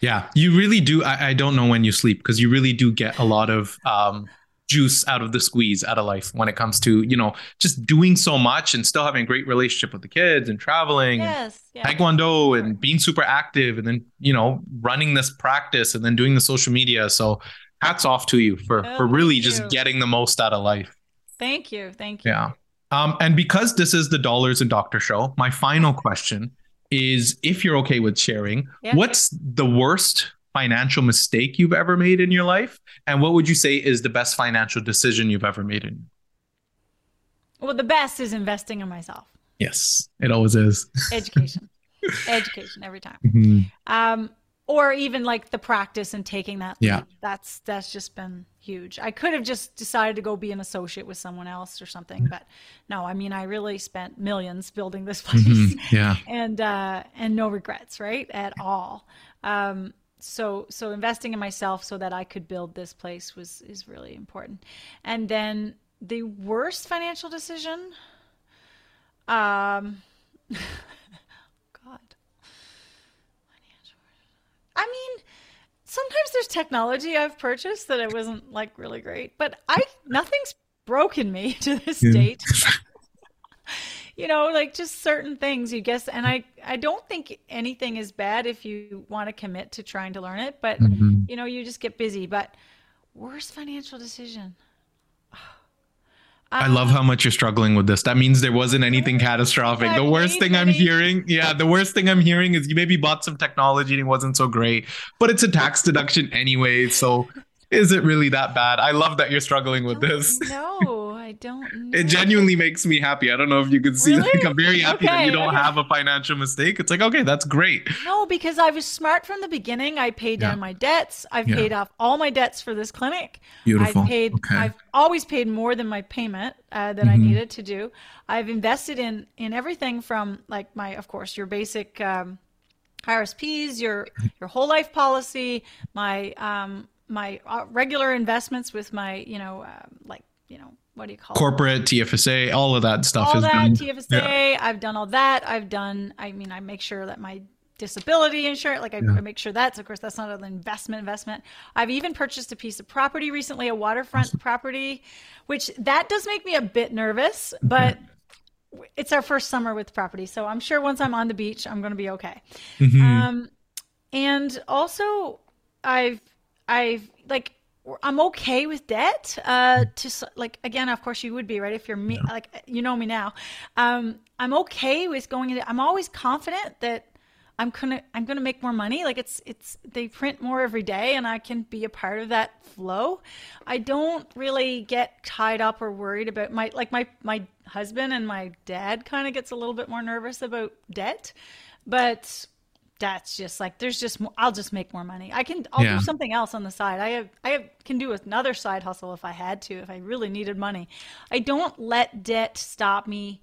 Yeah you really do i, I don't know when you sleep because you really do get a lot of um juice out of the squeeze out of life when it comes to you know just doing so much and still having a great relationship with the kids and traveling yes, and taekwondo and being super active and then you know running this practice and then doing the social media. So hats off to you for oh, for really just getting the most out of life. Thank you thank you. Yeah. Um and because this is the dollars and doctor show my final question is if you're okay with sharing yeah. what's the worst financial mistake you've ever made in your life? And what would you say is the best financial decision you've ever made in? Well, the best is investing in myself. Yes, it always is. Education. Education every time. Mm-hmm. Um, or even like the practice and taking that yeah lead. that's that's just been huge i could have just decided to go be an associate with someone else or something but no i mean i really spent millions building this place mm-hmm. yeah and uh and no regrets right at all um so so investing in myself so that I could build this place was is really important. And then the worst financial decision um God. I mean, sometimes there's technology I've purchased that it wasn't like really great, but I nothing's broken me to this yeah. date. you know, like just certain things you guess and I I don't think anything is bad if you want to commit to trying to learn it, but mm-hmm. you know, you just get busy, but worst financial decision. I love how much you're struggling with this. That means there wasn't anything catastrophic. The worst thing I'm hearing, yeah, the worst thing I'm hearing is you maybe bought some technology and it wasn't so great, but it's a tax deduction anyway. So is it really that bad? I love that you're struggling with this. No, I don't. Know. It genuinely makes me happy. I don't know if you can see. Really? Like, I'm very happy okay, that you don't okay. have a financial mistake. It's like, okay, that's great. No, because I was smart from the beginning. I paid down my debts. I've yeah. paid off all my debts for this clinic. Beautiful. I've paid. Okay. I've always paid more than my payment uh, that mm-hmm. I needed to do. I've invested in in everything from like my, of course, your basic. Um, RSPs, your your whole life policy, my um, my uh, regular investments with my, you know, uh, like, you know, what do you call corporate it? TFSA, all of that stuff. All that done. TFSA, yeah. I've done all that. I've done. I mean, I make sure that my disability insurance, like I, yeah. I make sure that's, of course, that's not an investment. Investment. I've even purchased a piece of property recently, a waterfront awesome. property, which that does make me a bit nervous, but. It's our first summer with property, so I'm sure once I'm on the beach, I'm going to be okay. Mm-hmm. Um, and also, I've I've like I'm okay with debt. Uh, to like again, of course, you would be right if you're me. Yeah. Like you know me now. Um, I'm okay with going into. I'm always confident that I'm gonna I'm gonna make more money. Like it's it's they print more every day, and I can be a part of that flow. I don't really get tied up or worried about my like my my husband and my dad kind of gets a little bit more nervous about debt, but that's just like there's just more, I'll just make more money. I can I'll yeah. do something else on the side. I have I have, can do another side hustle if I had to if I really needed money. I don't let debt stop me.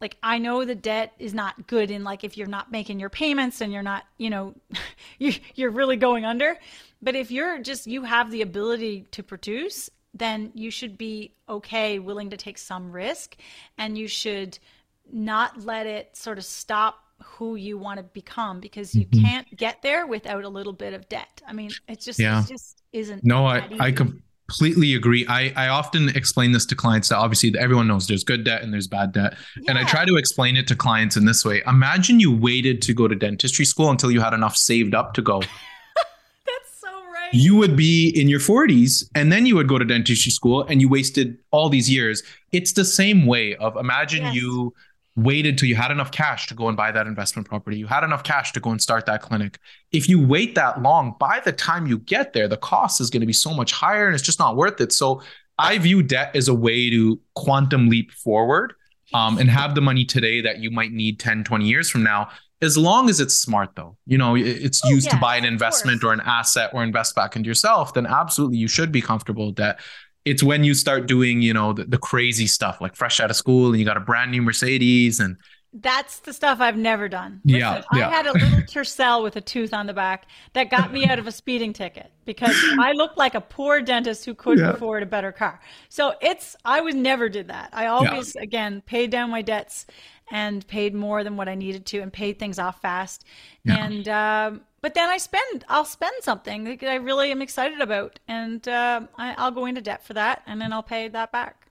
Like I know the debt is not good in like if you're not making your payments and you're not, you know, you you're really going under. But if you're just you have the ability to produce, then you should be okay, willing to take some risk and you should not let it sort of stop who you want to become because you mm-hmm. can't get there without a little bit of debt. I mean, it's just yeah. it just isn't. No, I I completely agree. I I often explain this to clients that obviously everyone knows there's good debt and there's bad debt, yeah. and I try to explain it to clients in this way. Imagine you waited to go to dentistry school until you had enough saved up to go. That's so right. You would be in your 40s and then you would go to dentistry school and you wasted all these years. It's the same way of imagine yes. you waited till you had enough cash to go and buy that investment property. You had enough cash to go and start that clinic. If you wait that long, by the time you get there, the cost is going to be so much higher and it's just not worth it. So I view debt as a way to quantum leap forward um, and have the money today that you might need 10, 20 years from now. As long as it's smart, though, you know, it's oh, used to buy an investment or an asset or invest back into yourself, then absolutely you should be comfortable with debt it's when you start doing, you know, the, the crazy stuff like fresh out of school and you got a brand new Mercedes and that's the stuff I've never done. Listen, yeah, yeah. I had a little Tercel with a tooth on the back that got me out of a speeding ticket because I looked like a poor dentist who couldn't yeah. afford a better car. So it's I was never did that. I always yeah. again paid down my debts and paid more than what I needed to and paid things off fast. And um, but then I spend, I'll spend something that I really am excited about, and uh, I, will go into debt for that, and then I'll pay that back.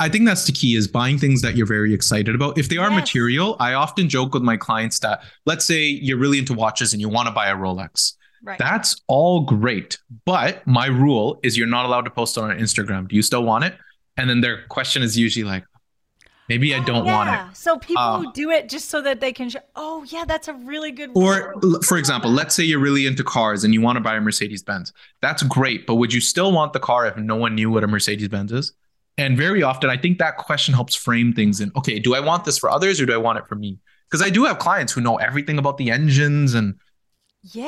I think that's the key is buying things that you're very excited about. If they are yes. material, I often joke with my clients that let's say you're really into watches and you want to buy a Rolex. Right. That's all great. But my rule is you're not allowed to post on Instagram. Do you still want it? And then their question is usually like, Maybe I don't yeah. want it. So people uh, do it just so that they can. Show, oh yeah, that's a really good. Or for example, let's say you're really into cars and you want to buy a Mercedes Benz. That's great, but would you still want the car if no one knew what a Mercedes Benz is? And very often, I think that question helps frame things in. Okay, do I want this for others or do I want it for me? Because I do have clients who know everything about the engines and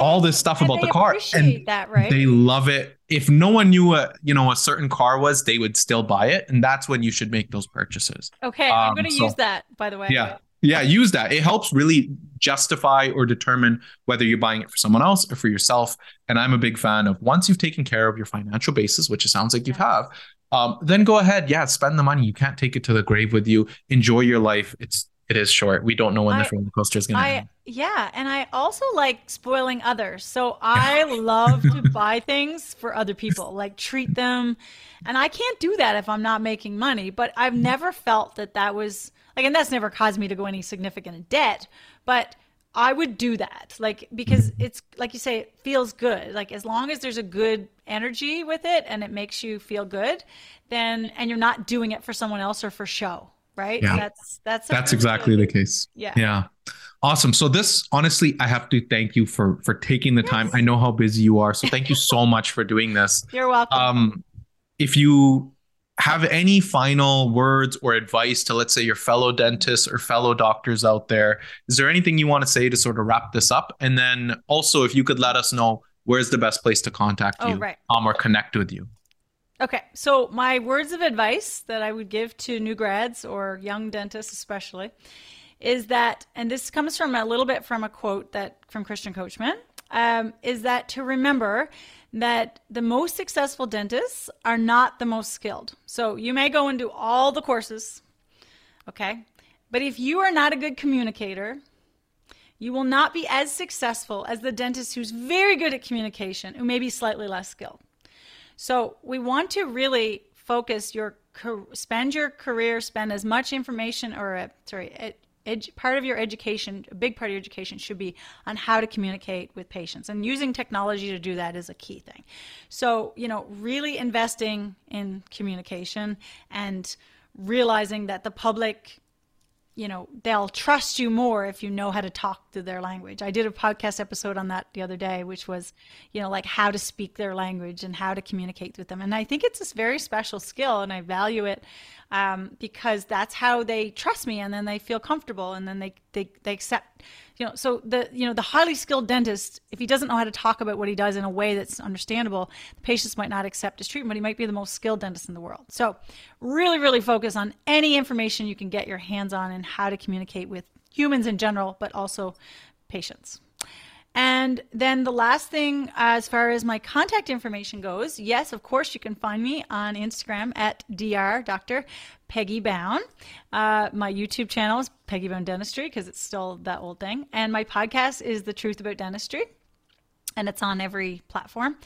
all this stuff and about the car, and that, right? they love it if no one knew what you know a certain car was, they would still buy it, and that's when you should make those purchases. Okay, um, I'm going to so, use that. By the way. Yeah, yeah, use that. It helps really justify or determine whether you're buying it for someone else or for yourself. And I'm a big fan of once you've taken care of your financial basis, which it sounds like you have, um, then go ahead, yeah, spend the money. You can't take it to the grave with you. Enjoy your life. It's it is short. We don't know when I, the roller coaster is going to end. Yeah, and I also like spoiling others. So I love to buy things for other people, like treat them. And I can't do that if I'm not making money, but I've never felt that that was like and that's never caused me to go any significant debt, but I would do that. Like because mm-hmm. it's like you say it feels good. Like as long as there's a good energy with it and it makes you feel good, then and you're not doing it for someone else or for show right? Yeah. That's that's that's exactly the case. Yeah. Yeah. Awesome. So this honestly, I have to thank you for for taking the yes. time. I know how busy you are. So thank you so much for doing this. You're welcome. Um if you have any final words or advice to let's say your fellow dentists or fellow doctors out there, is there anything you want to say to sort of wrap this up? And then also if you could let us know where's the best place to contact oh, you right. um, or connect with you. Okay, so my words of advice that I would give to new grads or young dentists, especially, is that, and this comes from a little bit from a quote that from Christian Coachman, um, is that to remember that the most successful dentists are not the most skilled. So you may go and do all the courses, okay, but if you are not a good communicator, you will not be as successful as the dentist who's very good at communication, who may be slightly less skilled. So we want to really focus your spend your career, spend as much information or uh, sorry, ed, part of your education, a big part of your education should be on how to communicate with patients, and using technology to do that is a key thing. So you know, really investing in communication and realizing that the public you know they'll trust you more if you know how to talk to their language. I did a podcast episode on that the other day which was you know like how to speak their language and how to communicate with them. And i think it's this very special skill and i value it um, because that's how they trust me and then they feel comfortable and then they, they, they accept you know so the you know the highly skilled dentist if he doesn't know how to talk about what he does in a way that's understandable the patients might not accept his treatment but he might be the most skilled dentist in the world. So really really focus on any information you can get your hands on and how to communicate with humans in general but also patients and then the last thing, as far as my contact information goes, yes, of course, you can find me on Instagram at dr Dr. Peggy Bown. Uh, my YouTube channel is Peggy Bown Dentistry because it's still that old thing. And my podcast is The Truth About Dentistry, and it's on every platform.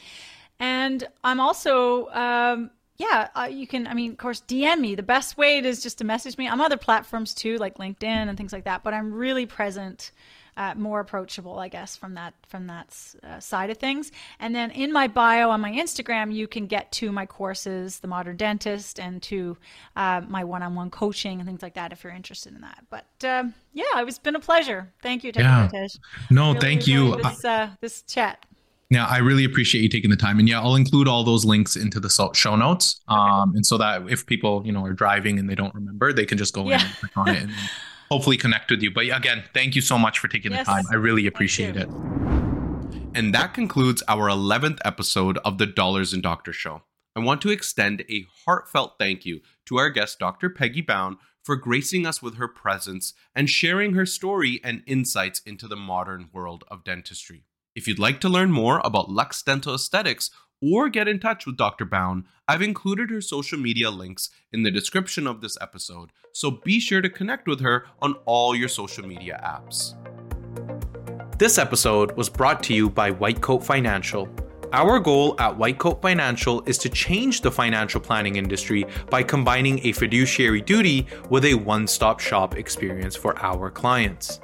And I'm also, um, yeah, uh, you can, I mean, of course, DM me. The best way is just to message me. I'm other platforms too, like LinkedIn and things like that, but I'm really present uh, more approachable, I guess, from that from that uh, side of things. And then in my bio on my Instagram, you can get to my courses, The Modern Dentist, and to uh, my one-on-one coaching and things like that if you're interested in that. But um, yeah, it's been a pleasure. Thank you, yeah. No, really thank you. This, uh, this chat. Yeah, I really appreciate you taking the time, and yeah, I'll include all those links into the show notes, um, and so that if people you know are driving and they don't remember, they can just go yeah. in and click on it. And, hopefully connect with you. But again, thank you so much for taking yes. the time. I really appreciate it. And that concludes our 11th episode of the Dollars and Doctor Show. I want to extend a heartfelt thank you to our guest, Dr. Peggy Bown, for gracing us with her presence and sharing her story and insights into the modern world of dentistry. If you'd like to learn more about Luxe Dental Esthetics or get in touch with Dr. Bown, I've included her social media links in the description of this episode, so be sure to connect with her on all your social media apps. This episode was brought to you by Whitecoat Financial. Our goal at Whitecoat Financial is to change the financial planning industry by combining a fiduciary duty with a one stop shop experience for our clients.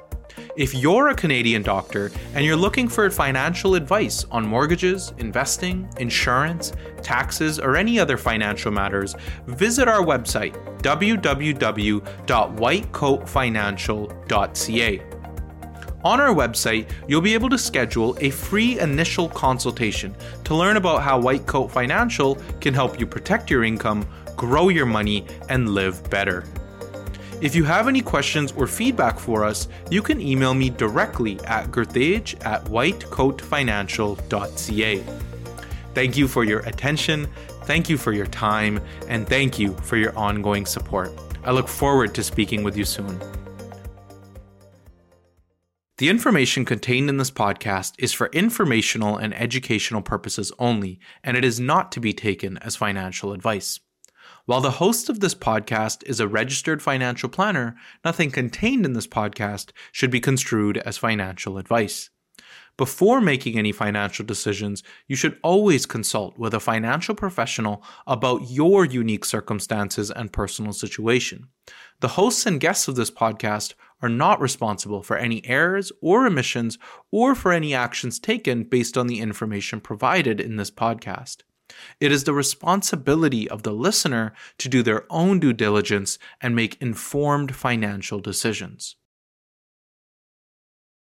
If you're a Canadian doctor and you're looking for financial advice on mortgages, investing, insurance, taxes, or any other financial matters, visit our website www.whitecoatfinancial.ca. On our website, you'll be able to schedule a free initial consultation to learn about how Whitecoat Financial can help you protect your income, grow your money, and live better. If you have any questions or feedback for us, you can email me directly at gurtej at whitecoatfinancial.ca. Thank you for your attention, thank you for your time, and thank you for your ongoing support. I look forward to speaking with you soon. The information contained in this podcast is for informational and educational purposes only, and it is not to be taken as financial advice. While the host of this podcast is a registered financial planner, nothing contained in this podcast should be construed as financial advice. Before making any financial decisions, you should always consult with a financial professional about your unique circumstances and personal situation. The hosts and guests of this podcast are not responsible for any errors or omissions or for any actions taken based on the information provided in this podcast. It is the responsibility of the listener to do their own due diligence and make informed financial decisions.